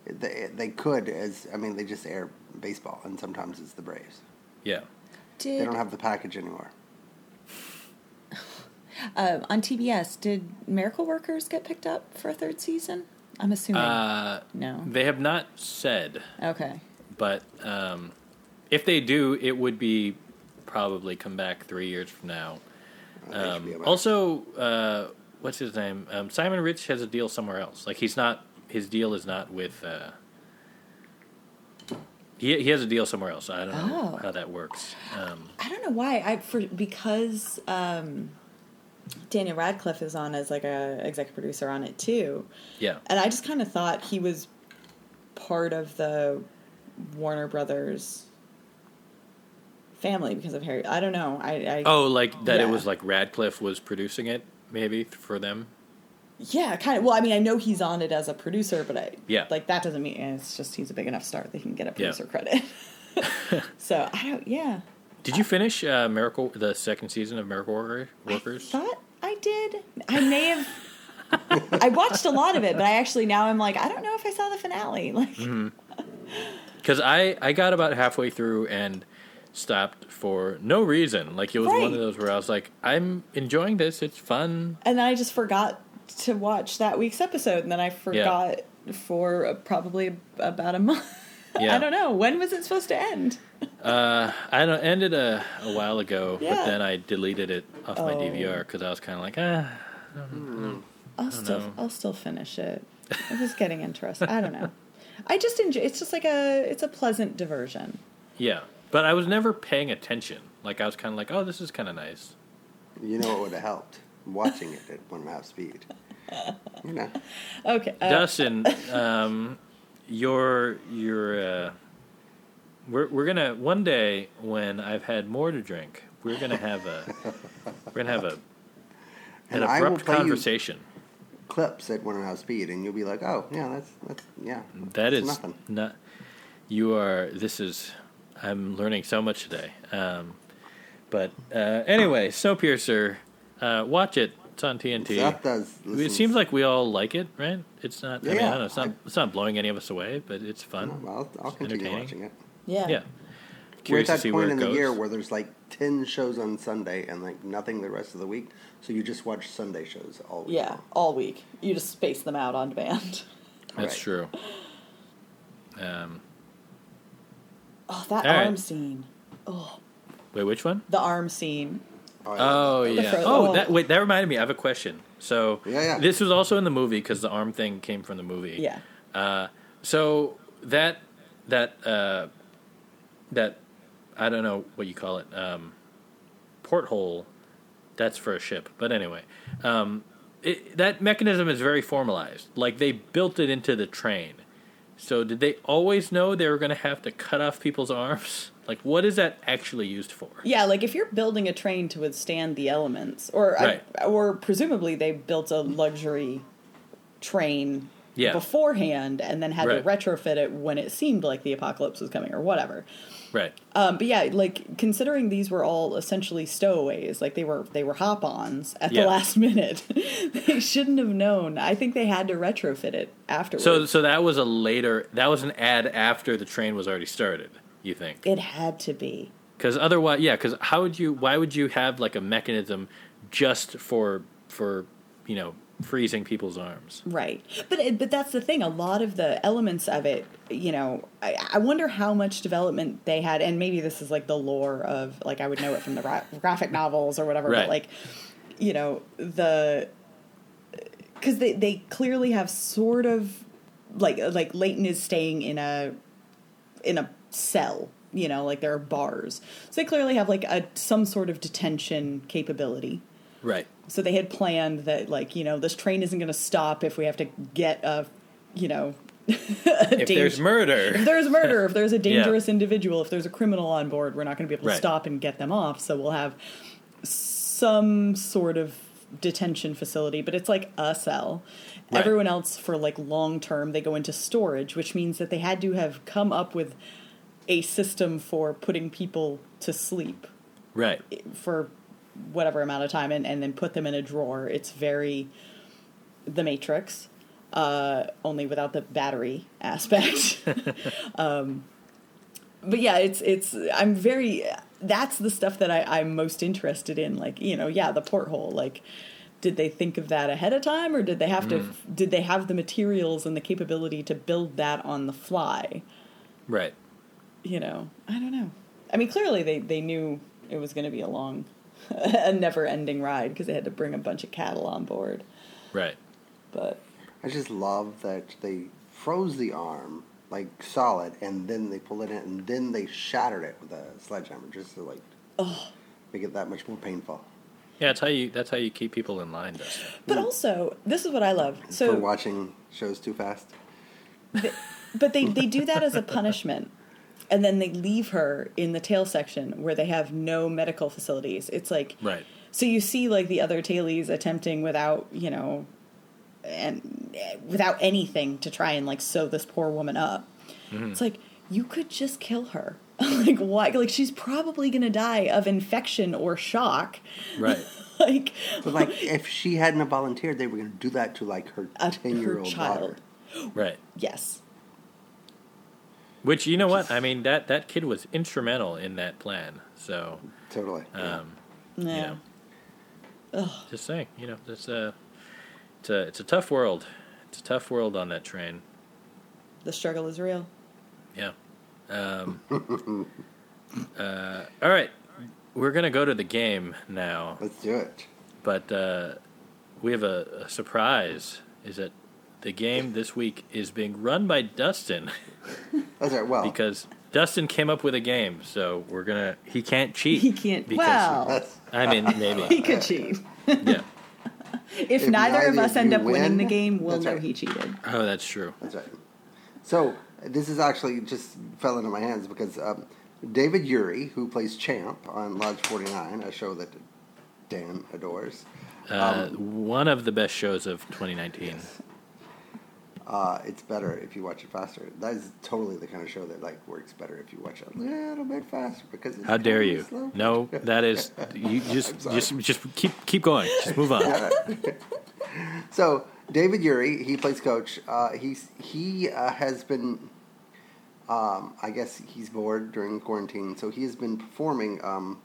they they could as I mean they just air baseball, and sometimes it's the Braves. yeah. They don't have the package anymore. uh, on TBS? Did Miracle Workers get picked up for a third season? I'm assuming Uh, no. they have not said, Okay. but um, if they do, it would be probably come back three years from now. Um, also, uh, what's his name? Um, Simon Rich has a deal somewhere else. Like he's not. His deal is not with. Uh, he he has a deal somewhere else. I don't know Oh. how that works. Um, I don't know why. I for because um, Daniel Radcliffe is on as like a executive producer on it too, yeah. and I just kind of thought he was part of the Warner Brothers family because of Harry. I don't know. I, I Oh, like that. It was like Radcliffe was producing it, maybe for them. Yeah, kind of. Well, I mean, I know he's on it as a producer, but I Yeah. like that doesn't mean it's just he's a big enough star that he can get a Yeah. producer credit. so I don't. Yeah, Did you finish uh, Miracle, the second season of Miracle Worker- Workers? I thought I did. I may have. I watched a lot of it, but I actually now I'm like I don't know if I saw the finale. Like Because I I got about halfway through and stopped for no reason. Like it was one of those where I was like, I'm enjoying this. It's fun. And then I just forgot to watch that week's episode, and then I forgot for uh, probably about a month. Yeah. I don't know when was it supposed to end. Uh, I don't ended a, a while ago, Yeah. but then I deleted it off my Oh. DVR because I was kind of like, ah, I'll still know. I'll still finish it. I'm just getting interested. I don't know. I just enjoy. It's just like a it's a pleasant diversion. yeah. But I was never paying attention. Like I was kind of like, oh, this is kind of nice. You know what would have helped? Watching it at one and a half speed. You know. Okay. uh, Dustin, um, you're you're uh, we're we're gonna one day when I've had more to drink, we're gonna have a we're gonna have a an And I will abrupt conversation. Clips at one and a half speed, and you'll be like, "Oh, yeah, that's that's yeah." That it's is nothing. not. You are. This is. I'm learning so much today. Um, but uh, anyway, Snowpiercer, uh, watch it. It's on TNT. Seth does. it seems like we all like it, right? It's not. I mean, I don't know. It's not. I- it's not blowing any of us away, but it's fun. Well, I'll, I'll It's continue watching it. yeah. Yeah. We're at that point in it the year where there's like ten shows on Sunday and like nothing the rest of the week, so you just watch Sunday shows all week. Yeah, long. all week. You just space them out on demand. That's Right. true. Um, Oh, that All right. arm scene. Oh, wait, which one? the arm scene. Oh yeah. Oh, oh. that wait. That reminded me. I have a question. So Yeah, yeah. this was also in the movie because the arm thing came from the movie. Yeah. Uh, so that that uh, that I don't know what you call it. Um, porthole. That's for a ship. But anyway, um, it, that mechanism is very formalized. Like they built it into the train. So did they always know they were going to have to cut off people's arms? Like what is that actually used for? Yeah, like if you're building a train to withstand the elements, or Right. or presumably they built a luxury train Yeah. beforehand and then had Right. to retrofit it when it seemed like the apocalypse was coming or whatever. Right. Um, but yeah, like considering these were all essentially stowaways, like they were they were hop-ons at Yeah. the last minute. they shouldn't have known. I think they had to retrofit it afterwards. So so that was a later that was an ad after the train was already started. You think? it had to be. Because otherwise, yeah. Because how would you? Why would you have like a mechanism just for for you know freezing people's arms? Right, but but that's the thing. A lot of the elements of it, you know, I, I wonder how much development they had, and maybe this is like the lore of like I would know it from the gra- graphic novels or whatever. Right. But like, you know, the because they they clearly have sort of like like Layton is staying in a in a cell. You know, like there are bars, so they clearly have like a some sort of detention capability. Right. So they had planned that, like, you know, this train isn't going to stop if we have to get a, you know, a If there's murder, if there's murder, if there's a dangerous individual, if there's a criminal on board, we're not going to be able to Right. stop and get them off. So we'll have some sort of detention facility, but it's like a cell. Right. Everyone else, for like long term, they go into storage, which means that they had to have come up with a system for putting people to sleep right. for whatever amount of time and, and then put them in a drawer. It's very the Matrix, uh, only without the battery aspect. um, but yeah, it's it's I'm very that's the stuff that I, I'm most interested in. Like you know, yeah, the porthole. Like, did they think of that ahead of time, or did they have to? Did they have the materials and the capability to build that on the fly? Right. You know, I don't know. I mean, clearly they, they knew it was going to be a long, a never ending ride because they had to bring a bunch of cattle on board. Right. But I just love that they froze the arm like solid, and then they pulled it in, and then they shattered it with a sledgehammer just to like make it that much more painful. Yeah, that's how you. That's how you keep people in line, Dustin. but also, this is what I love. So for So, watching shows too fast. but they they do that as a punishment, and then they leave her in the tail section where they have no medical facilities. It's like Right. So you see, like the other tailies attempting without, you know, and eh, without anything to try and like sew this poor woman up. It's like you could just kill her. like why? Like she's probably gonna die of infection or shock. Right. like But like, if she hadn't have volunteered, they were going to do that to like her ten year old child. daughter. Right. Yes. Which you know what? I mean that that kid was instrumental in that plan. So Totally. yeah. um, Yeah. you know, just saying, you know, it's a it's a it's a tough world. It's a tough world on that train. The struggle is real. Yeah. Um, uh, all right, we're gonna go to the game now, Let's do it. but uh, we have a, a surprise. Is that the game this week is being run by Dustin That's right. Well, because Dustin came up with a game, so we're gonna he can't cheat. He can't. because Well, I mean maybe he maybe could cheat. yeah. If, If neither of us end you up winning the game, we'll know right. he cheated. Oh, that's true. that's right. So this is actually just fell into my hands because um, David Ury, who plays Champ on Lodge 49, a show that Dan adores, Uh, one of the best shows of 2019. Uh, it's better if you watch it faster. That is totally the kind of show that like works better if you watch it a little bit faster because it's How dare you? slow. No, that is you just just just keep keep going. Just move on. So David Ury, he plays coach. Uh, he's he uh, has been, um, I guess he's bored during quarantine, so he has been performing um,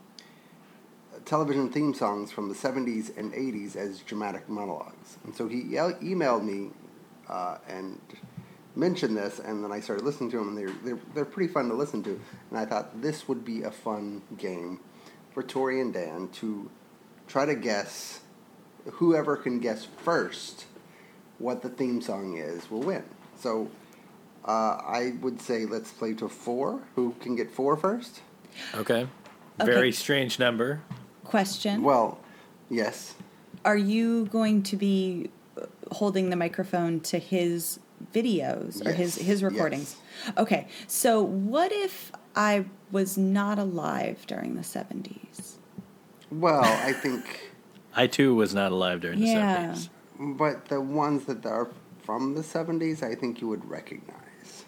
television theme songs from the '70s and '80s as dramatic monologues. And so he e- emailed me uh, and mentioned this, and then I started listening to them, and they're, they're they're pretty fun to listen to. And I thought this would be a fun game for Tori and Dan to try to guess whoever can guess first what the theme song is will win. So uh, I would say let's play to four. Who can get four first? Okay. Okay. Very strange number. Question: Well, yes. Are you going to be holding the microphone to his videos or his Yes, his recordings? Okay. So what if I was not alive during the seventies? Well, I think, I too was not alive during the Yeah. 70s. but the ones that are from the '70s, I think you would recognize.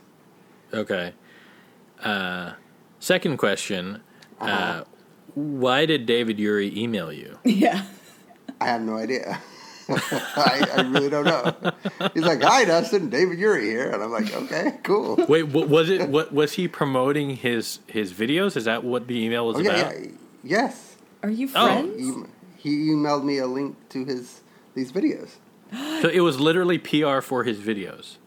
Okay. Uh, second question. uh Uh-huh. why did David Ury email you? Yeah. I have no idea. I, I really don't know. He's like, "Hi, Dustin, David Ury here," and I'm like, "Okay, cool." Wait, what, was it? What was he promoting his his videos? Is that what the email was Oh, yeah, about? yeah, yes. Are you Oh. friends? He, he emailed me a link to his these videos. So it was literally PR for his videos.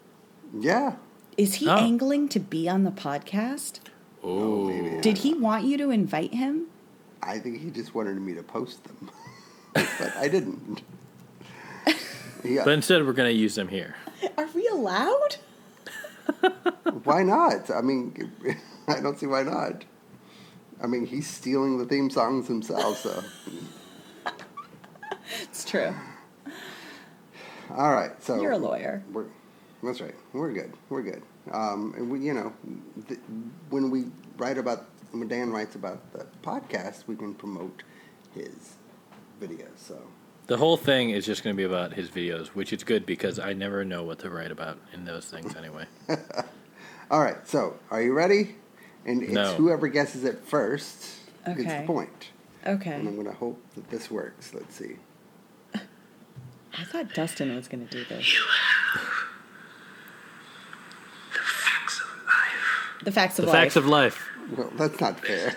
Yeah. Is he Oh. angling to be on the podcast? Oh, oh maybe. Did he want you to invite him? I think he just wanted me to post them, but I didn't. Yeah. but instead we're going to use them here. Are we allowed? why not? I mean, I don't see why not. I mean, he's stealing the theme songs himself. So, It's true. all right. So You're a lawyer. We're, that's right. We're good. We're good. Um, and we, you know, th- when we write about when Dan writes about the podcast, we can promote his videos. So The whole thing is just going to be about his videos, which is good because I never know what to write about in those things anyway. All right, so are you ready? And it's No. whoever guesses it first gets the point. Okay. And I'm going to hope that this works. Let's see. I thought Dustin was going to do this. The facts of life. The facts of the life. facts of life. Well, that's not fair.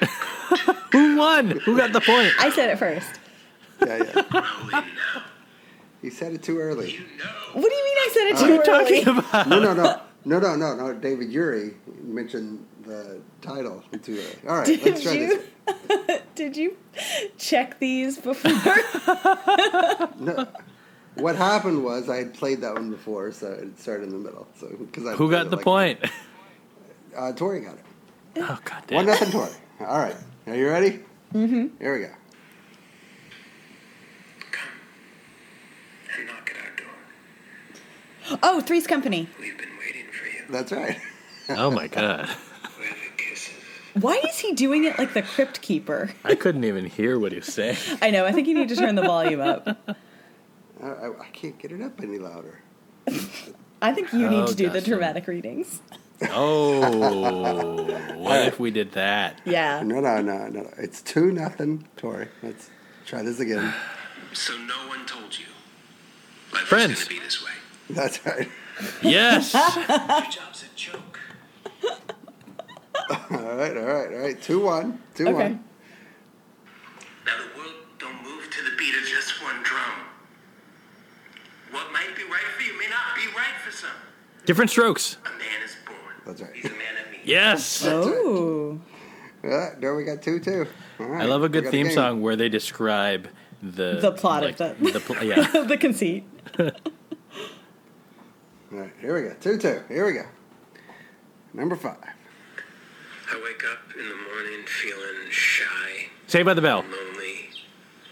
Who won? Who got the point? I said it first. Yeah, yeah. know him now. He said it too early. What do you mean I said it What are too you early? talking about? No, no, no, no, no, no, no. David Ury mentioned the title too early. All right, Did let's try you? this. Did you check these before? No, what happened was I had played that one before, so it started in the middle. So because I Who played got the like- point? Uh, Tori got it. Oh god One damn. nothing, Tori. All right, are you ready? Mm-hmm. Here we go. Come and knock at our door. Oh, Three's Company. We've been waiting for you. That's right. Oh my god. Whoever kisses. Why is he doing it like the Crypt Keeper? I couldn't even hear what he was saying. I know. I think you need to turn the volume up. I, I, I can't get it up any louder. I think you need Oh, to do the Dustin. dramatic readings. Oh, what if we did that? Yeah. No, no, no, no. It's two nothing, Tori. Let's try this again. So no one told you. Life Friends. was going to be this way. That's right. Yes. Your job's a joke. All right, all right, all right. Two one, two Okay. one. Now the world don't move to the beat of just one drum. What might be right for you may not be right for some. Different strokes. A man is born. That's right. He's a man of means. Yes. Oh. Yeah, there we got two two. All right, I love a good theme game. song where they describe the The plot of the- the pl- yeah. the conceit. All right, here we go. Two two. Here we go. Number five. I wake up in the morning feeling shy, Saved by the Bell. lonely.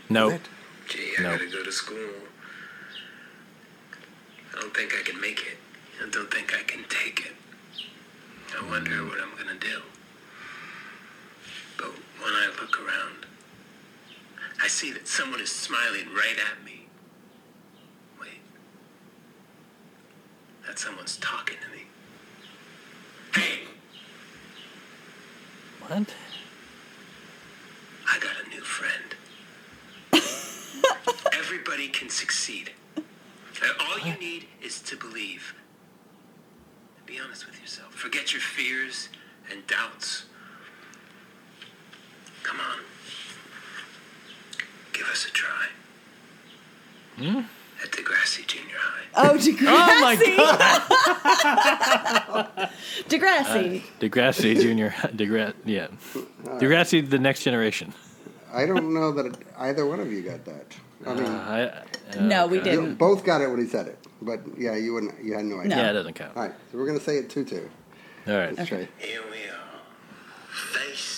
No. Is it? Gee, I No. gotta go to school. I don't think I can make it. I don't think I can take it. I wonder what I'm gonna do. But when I look around, I see that someone is smiling right at me. Wait. That someone's talking to me. Hey, What? I got a new friend. Everybody can succeed. All you need is to believe. Be honest with yourself. Forget your fears and doubts. Come on. Give us a try. Hmm? At Degrassi Junior High. Oh, Degrassi. Oh my god. Degrassi. Degrassi Junior. Degra- yeah. Degrassi, the next generation. I don't know that either one of you got that. I mean, I, uh, no, we you didn't. both got it when he said it, but yeah, you wouldn't. You had no idea. No. Yeah, it doesn't count. All right, so we're gonna say it two two. All right. Let's try. Here we are. Face.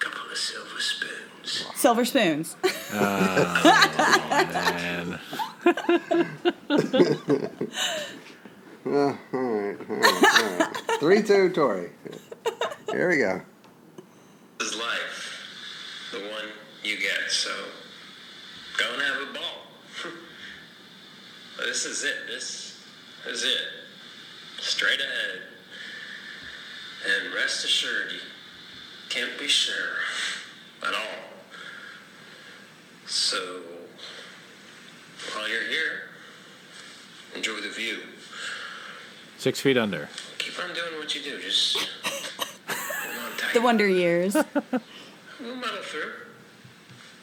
Couple of silver spoons. Silver spoons. Man. Uh, all right, all right, all right. Three two, Tori. Here we go. This is life. The one you get, so go and have a ball. This is it. This is it. Straight ahead. And rest assured, you can't be sure at all. So, while you're here, enjoy the view. Six feet under. Keep on doing what you do. Just hold on tight. The Wonder Years. We'll muddle through.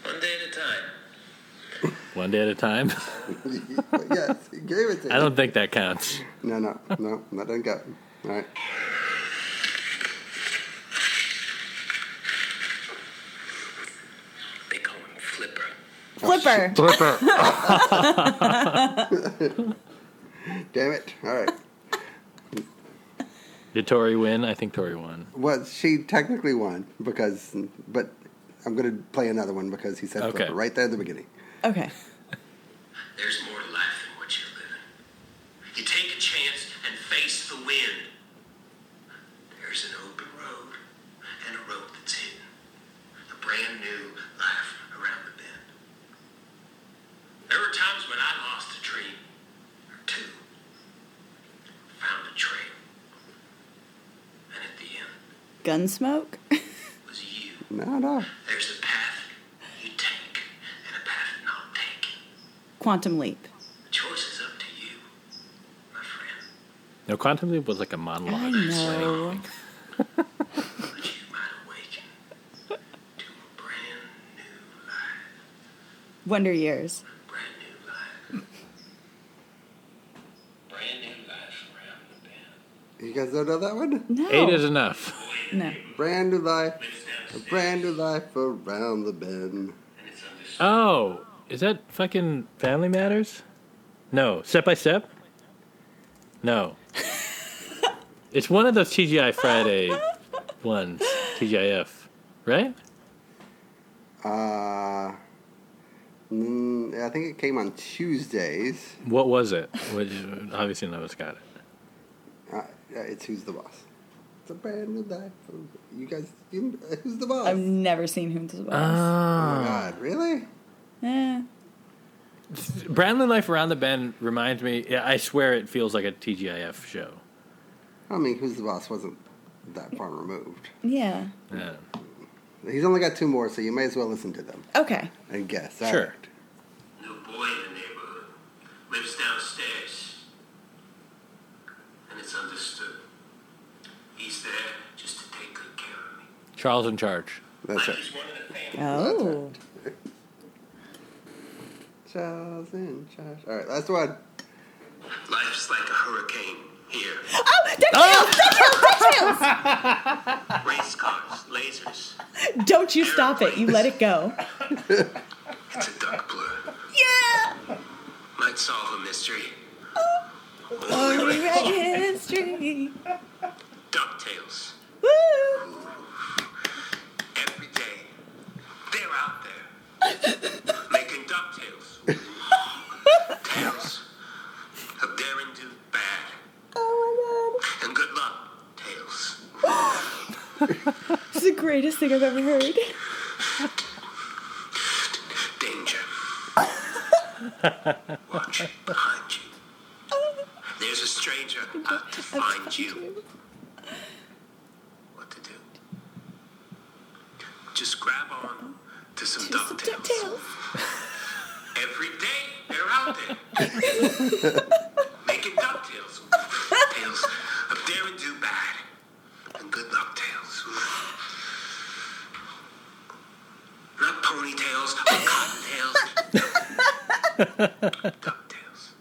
One day at a time. One day at a time. yes, he gave it to you. I don't think that counts. No, no, no, that doesn't go. All right. They call him Flipper. Flipper. Flipper. Damn it. All right. Did Tori win? I think Tori won. Well, she technically won because, but I'm going to play another one because he said Okay. flipper right there at the beginning. Okay. There's more to life than what you're living. You take a chance and face the wind. There's an open road and a road that's hidden. A brand new life around the bend. There were times when I lost a dream or two, found a trail, and at the end Gunsmoke. was you. No, no. There's a path you take and a path not taken. Quantum Leap. The choice is up to you, my friend. No, Quantum Leap was like a monologue. I know. You might awaken to a brand new life. Wonder Years. Brand new life. Brand new life around the bend. You guys don't know that one? No. Eight is enough. No. Brand new life, a brand new life around the bend. and it's understood. Oh, is that fucking Family Matters? No. Step by Step? No. it's one of those TGI Friday ones. TGIF. Right? Uh, mm, I think it came on Tuesdays. What was it? Which obviously none of us got it. Uh, yeah, it's Who's the Boss. It's a brand new life. You guys, you, Who's the Boss? I've never seen Who's the Boss. oh my. God, really? Eh. Brandley Life Around the Bend reminds me. Yeah, I swear it feels like a TGIF show. I mean, Who's the Boss wasn't that far removed. Yeah. Yeah. He's only got two more, so you may as well listen to them Okay. and guess. Sure. All right. New boy in the neighborhood lives downstairs, and it's understood. Charles in charge. That's it. He's one of. Oh. Charles in charge. All right, last one. Life's like a hurricane here. Oh, DuckTales! DuckTales! DuckTales! Race cars, lasers. Don't you stop it. You let it go. It's a duck blur. Yeah. Might solve a mystery. Oh, oh Only right history. DuckTales. Woo. Every day, they're out there making DuckTales. Tales of daring do bad. Oh my god. And good luck, Tales. my. This is the greatest thing I've ever heard. Danger. Watch behind you. There's a stranger out to find you. What to do? Just grab on to some To some DuckTales. DuckTales. Every day they're out there making DuckTales. Tales of daring do bad and good luck tales. Not ponytails or cottontails. DuckTales.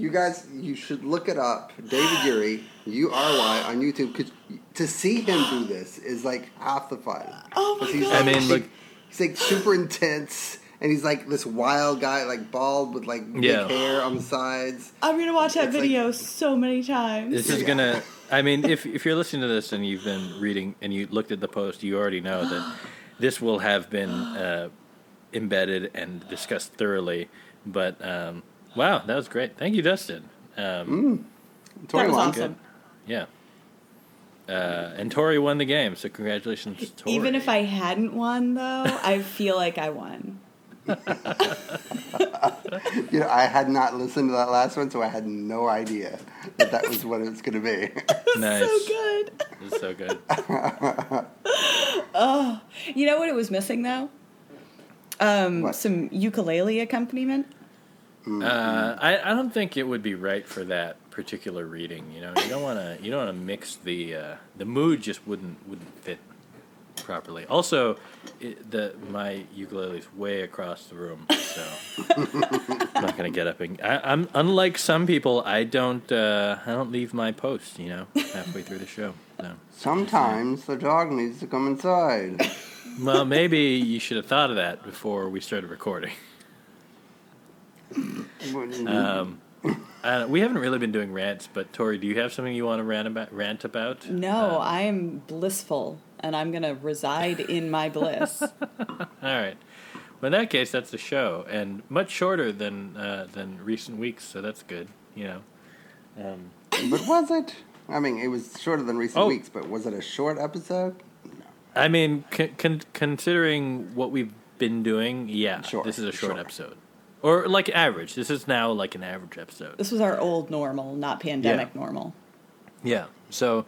You guys, you should look it up. David Ury, U R Y, on YouTube. Cause to see him do this is like half the fun. Oh my 'Cause he's God. I mean, look, He's like super intense, and he's like this wild guy, like bald with like big hair on the sides. I'm gonna watch that It's like- video so many times. this is gonna. I mean, if if you're listening to this and you've been reading and you looked at the post, you already know that this will have been uh, embedded and discussed thoroughly. But um, wow, that was great. Thank you, Dustin. Um, Tori was won. awesome. Yeah. Uh, and Tori won the game, so congratulations, Tori. Even if I hadn't won, though, I feel like I won. You know, I had not listened to that last one, so I had no idea that that was what it was going to be. nice, So good. This is so good. oh, You know what it was missing though? Um, What? some ukulele accompaniment. Uh, I, I don't think it would be right for that particular reading. You know, you don't want to you don't want to mix the uh, the mood just wouldn't wouldn't fit properly. Also, it, the my ukulele's way across the room, so I'm not gonna get up and I, I'm unlike some people. I don't uh, I don't leave my post. You know, halfway through the show. So. Sometimes the dog needs to come inside. Well, maybe you should have thought of that before we started recording. Um, uh, we haven't really been doing rants, but Tori, do you have something you want to rant about? Rant about? No, Um, I am blissful, and I'm gonna reside in my bliss. all right. Well, in that case, that's the show, and much shorter than uh, than recent weeks, so that's good. You know. Um, but was it? I mean, it was shorter than recent Oh. weeks, but was it a short episode? No. I mean, con- con- considering what we've been doing, yeah, Sure, this is a short sure. episode, or like average. This is now like an average episode. this was our old normal, not pandemic Yeah. normal. Yeah. So,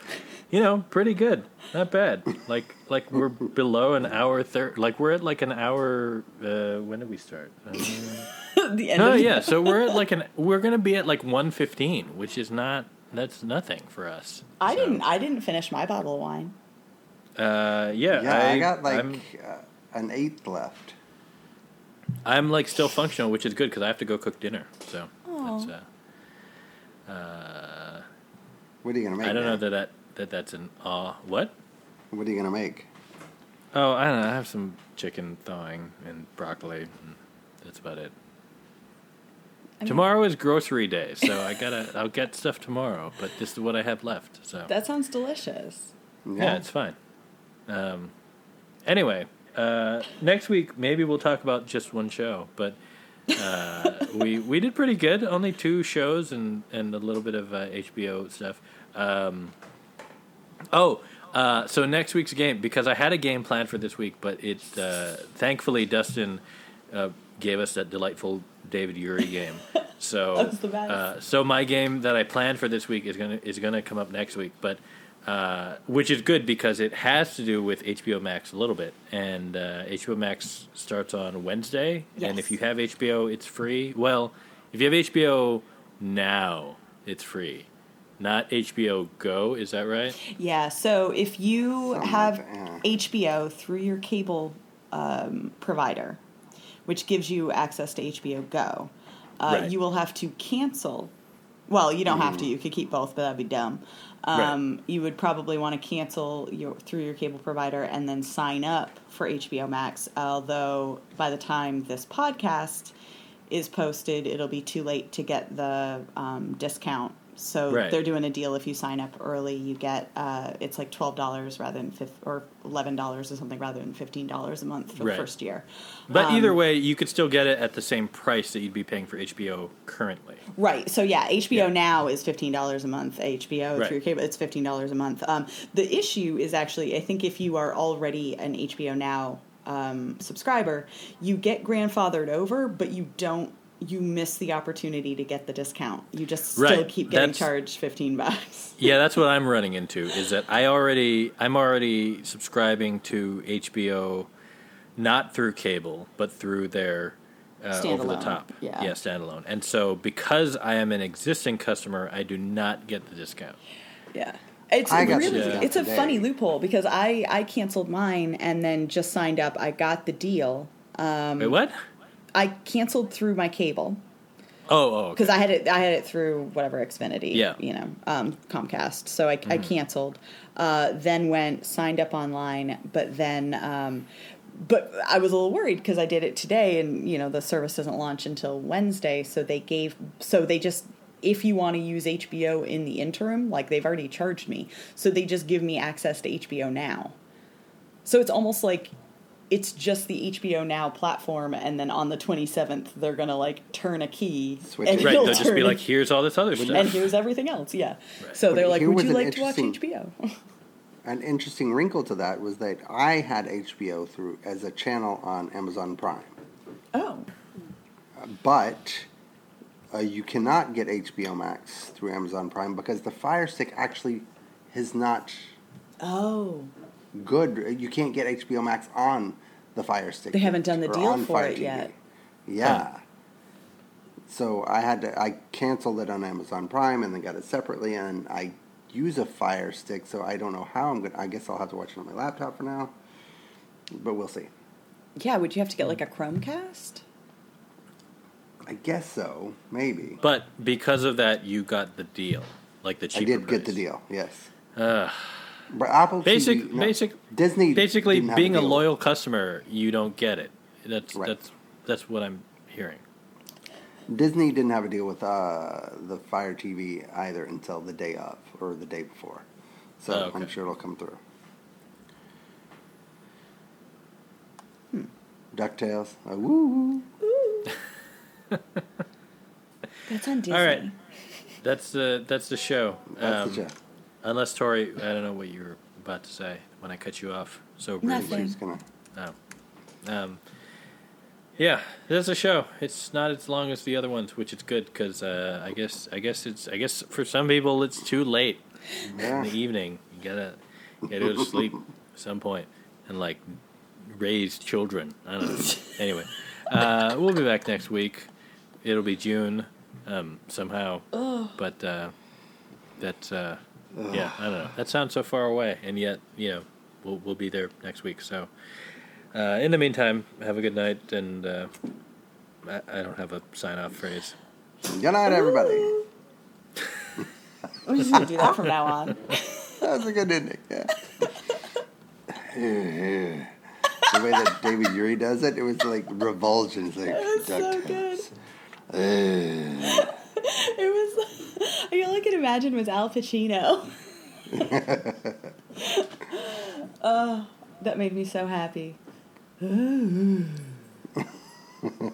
you know, pretty good. Not bad. Like like we're below an hour third. Like we're at like an hour. Uh, when did we start? Uh, the end oh of yeah. So we're at like an. We're gonna be at like one fifteen, which is not. That's nothing for us. I So, didn't. I didn't finish my bottle of wine. Uh, yeah. Yeah, I, got like uh, an eighth left. I'm like still functional, which is good because I have to go cook dinner. So Aw. that's. Uh, uh, What are you gonna make? I don't know that, that that that's an aw. what? What are you gonna make? Oh, I don't know. I have some chicken thawing and broccoli. And that's about it. I mean, Tomorrow is grocery day, so I gotta. I'll get stuff tomorrow, but this is what I have left. So That sounds delicious. yeah, it's fine. Um, anyway, uh, next week maybe we'll talk about just one show, but uh, we we did pretty good. Only two shows and and a little bit of uh, HBO stuff. Um, oh. Uh, so next week's game because I had a game planned for this week, but it uh, thankfully Dustin uh, gave us that delightful David Ury game. So That's the best. Uh, so my game that I planned for this week is gonna is gonna come up next week, but uh, which is good because it has to do with HBO Max a little bit, and uh, HBO Max starts on Wednesday, and if you have HBO, it's free. Well, if you have HBO now, it's free. not HBO Go. Is that right? Yeah, so if you Something have like HBO through your cable um, provider, which gives you access to HBO Go, uh, Right. you will have to cancel. Well, you don't have to. You could keep both, but that'd be dumb. Um, You would probably want to cancel your through your cable provider and then sign up for HBO Max. Although by the time this podcast is posted, it'll be too late to get the um, discount. So Right. they're doing a deal. If you sign up early, you get uh, it's like twelve dollars rather than fif- or eleven dollars or something rather than fifteen dollars a month for Right. the first year. But Um, either way, you could still get it at the same price that you'd be paying for HBO currently. Right. So yeah, HBO Yeah. now is fifteen dollars a month. HBO Right. through your cable, it's fifteen dollars a month. Um, the issue is actually, I think, if you are already an HBO Now um, subscriber, you get grandfathered over, but you don't. You miss the opportunity to get the discount. You just still Right. keep getting That's- charged fifteen bucks. Yeah, that's what I'm running into. Is that I already I'm already subscribing to HBO, not through cable, but through their uh, over the top. yeah. standalone. And so because I am an existing customer, I do not get the discount. Yeah. It's I really you it's a today. funny loophole because I I canceled mine and then just signed up. I got the deal. Um, Wait, what? I canceled through my cable. Oh, oh, okay. because I had it. I had it through whatever Xfinity, Yeah. you know, um, Comcast. So I, I canceled. Uh, then went signed up online, but then, um, but I was a little worried because I did it today, and you know the service doesn't launch until Wednesday. So they gave. So they just. If you want to use HBO in the interim, like they've already charged me, so they just give me access to HBO now. So it's almost like it's just the HBO Now platform, and then on the 27th, they're gonna like turn a key, Switch and. Right, it'll they'll just be like, here's all this other stuff, and here's everything else. Yeah. Right. So they're like, would you like to watch HBO? An interesting wrinkle to that was that I had HBO through as a channel on Amazon Prime, oh, but uh, you cannot get HBO Max through Amazon Prime because the Fire Stick actually has not oh, good. You can't get HBO Max on the Fire Stick. They haven't yet, done the deal for Fire it TV. yet. Yeah. So I had to. I canceled it on Amazon Prime and then got it separately. And I use a Fire Stick, so I don't know how I'm gonna. I guess I'll have to watch it on my laptop for now. But we'll see. yeah. Would you have to get like a Chromecast? I guess so. Maybe. But because of that, you got the deal, like the cheaper. I cheaper. did get the deal. Yes. Ugh. But Apple Basic, TV, no, basic, Disney basically being a deal. loyal customer, you don't get it. That's Right. that's that's what I'm hearing. Disney didn't have a deal with uh, the Fire TV either until the day of or the day before. So Oh, okay. I'm sure it'll come through. Hmm. DuckTales. Uh, woo. That's on Disney. All right, that's the that's the show. That's Um, the show. Unless Tori, I don't know what you were about to say when I cut you off so briefly. Nothing. She's gonna. Oh. Um, yeah, that's a show. It's not as long as the other ones, which is good because uh, I guess I guess it's I guess for some people it's too late Yeah. in the evening. You gotta you gotta go to sleep at some point and like raise children. I don't know. anyway, uh, we'll be back next week. It'll be June um, somehow, but uh, that's uh, yeah. I don't know. That sounds so far away, and yet you know we'll we'll be there next week. So. Uh, in the meantime, have a good night, and uh, I, I don't have a sign off phrase. Good night, everybody. We're just gonna do that from now on. That was a good ending. Yeah. the way that David Ury does it, it was like revulsion. It's like It's so good. it was like, all I could imagine was Al Pacino. oh, that made me so happy.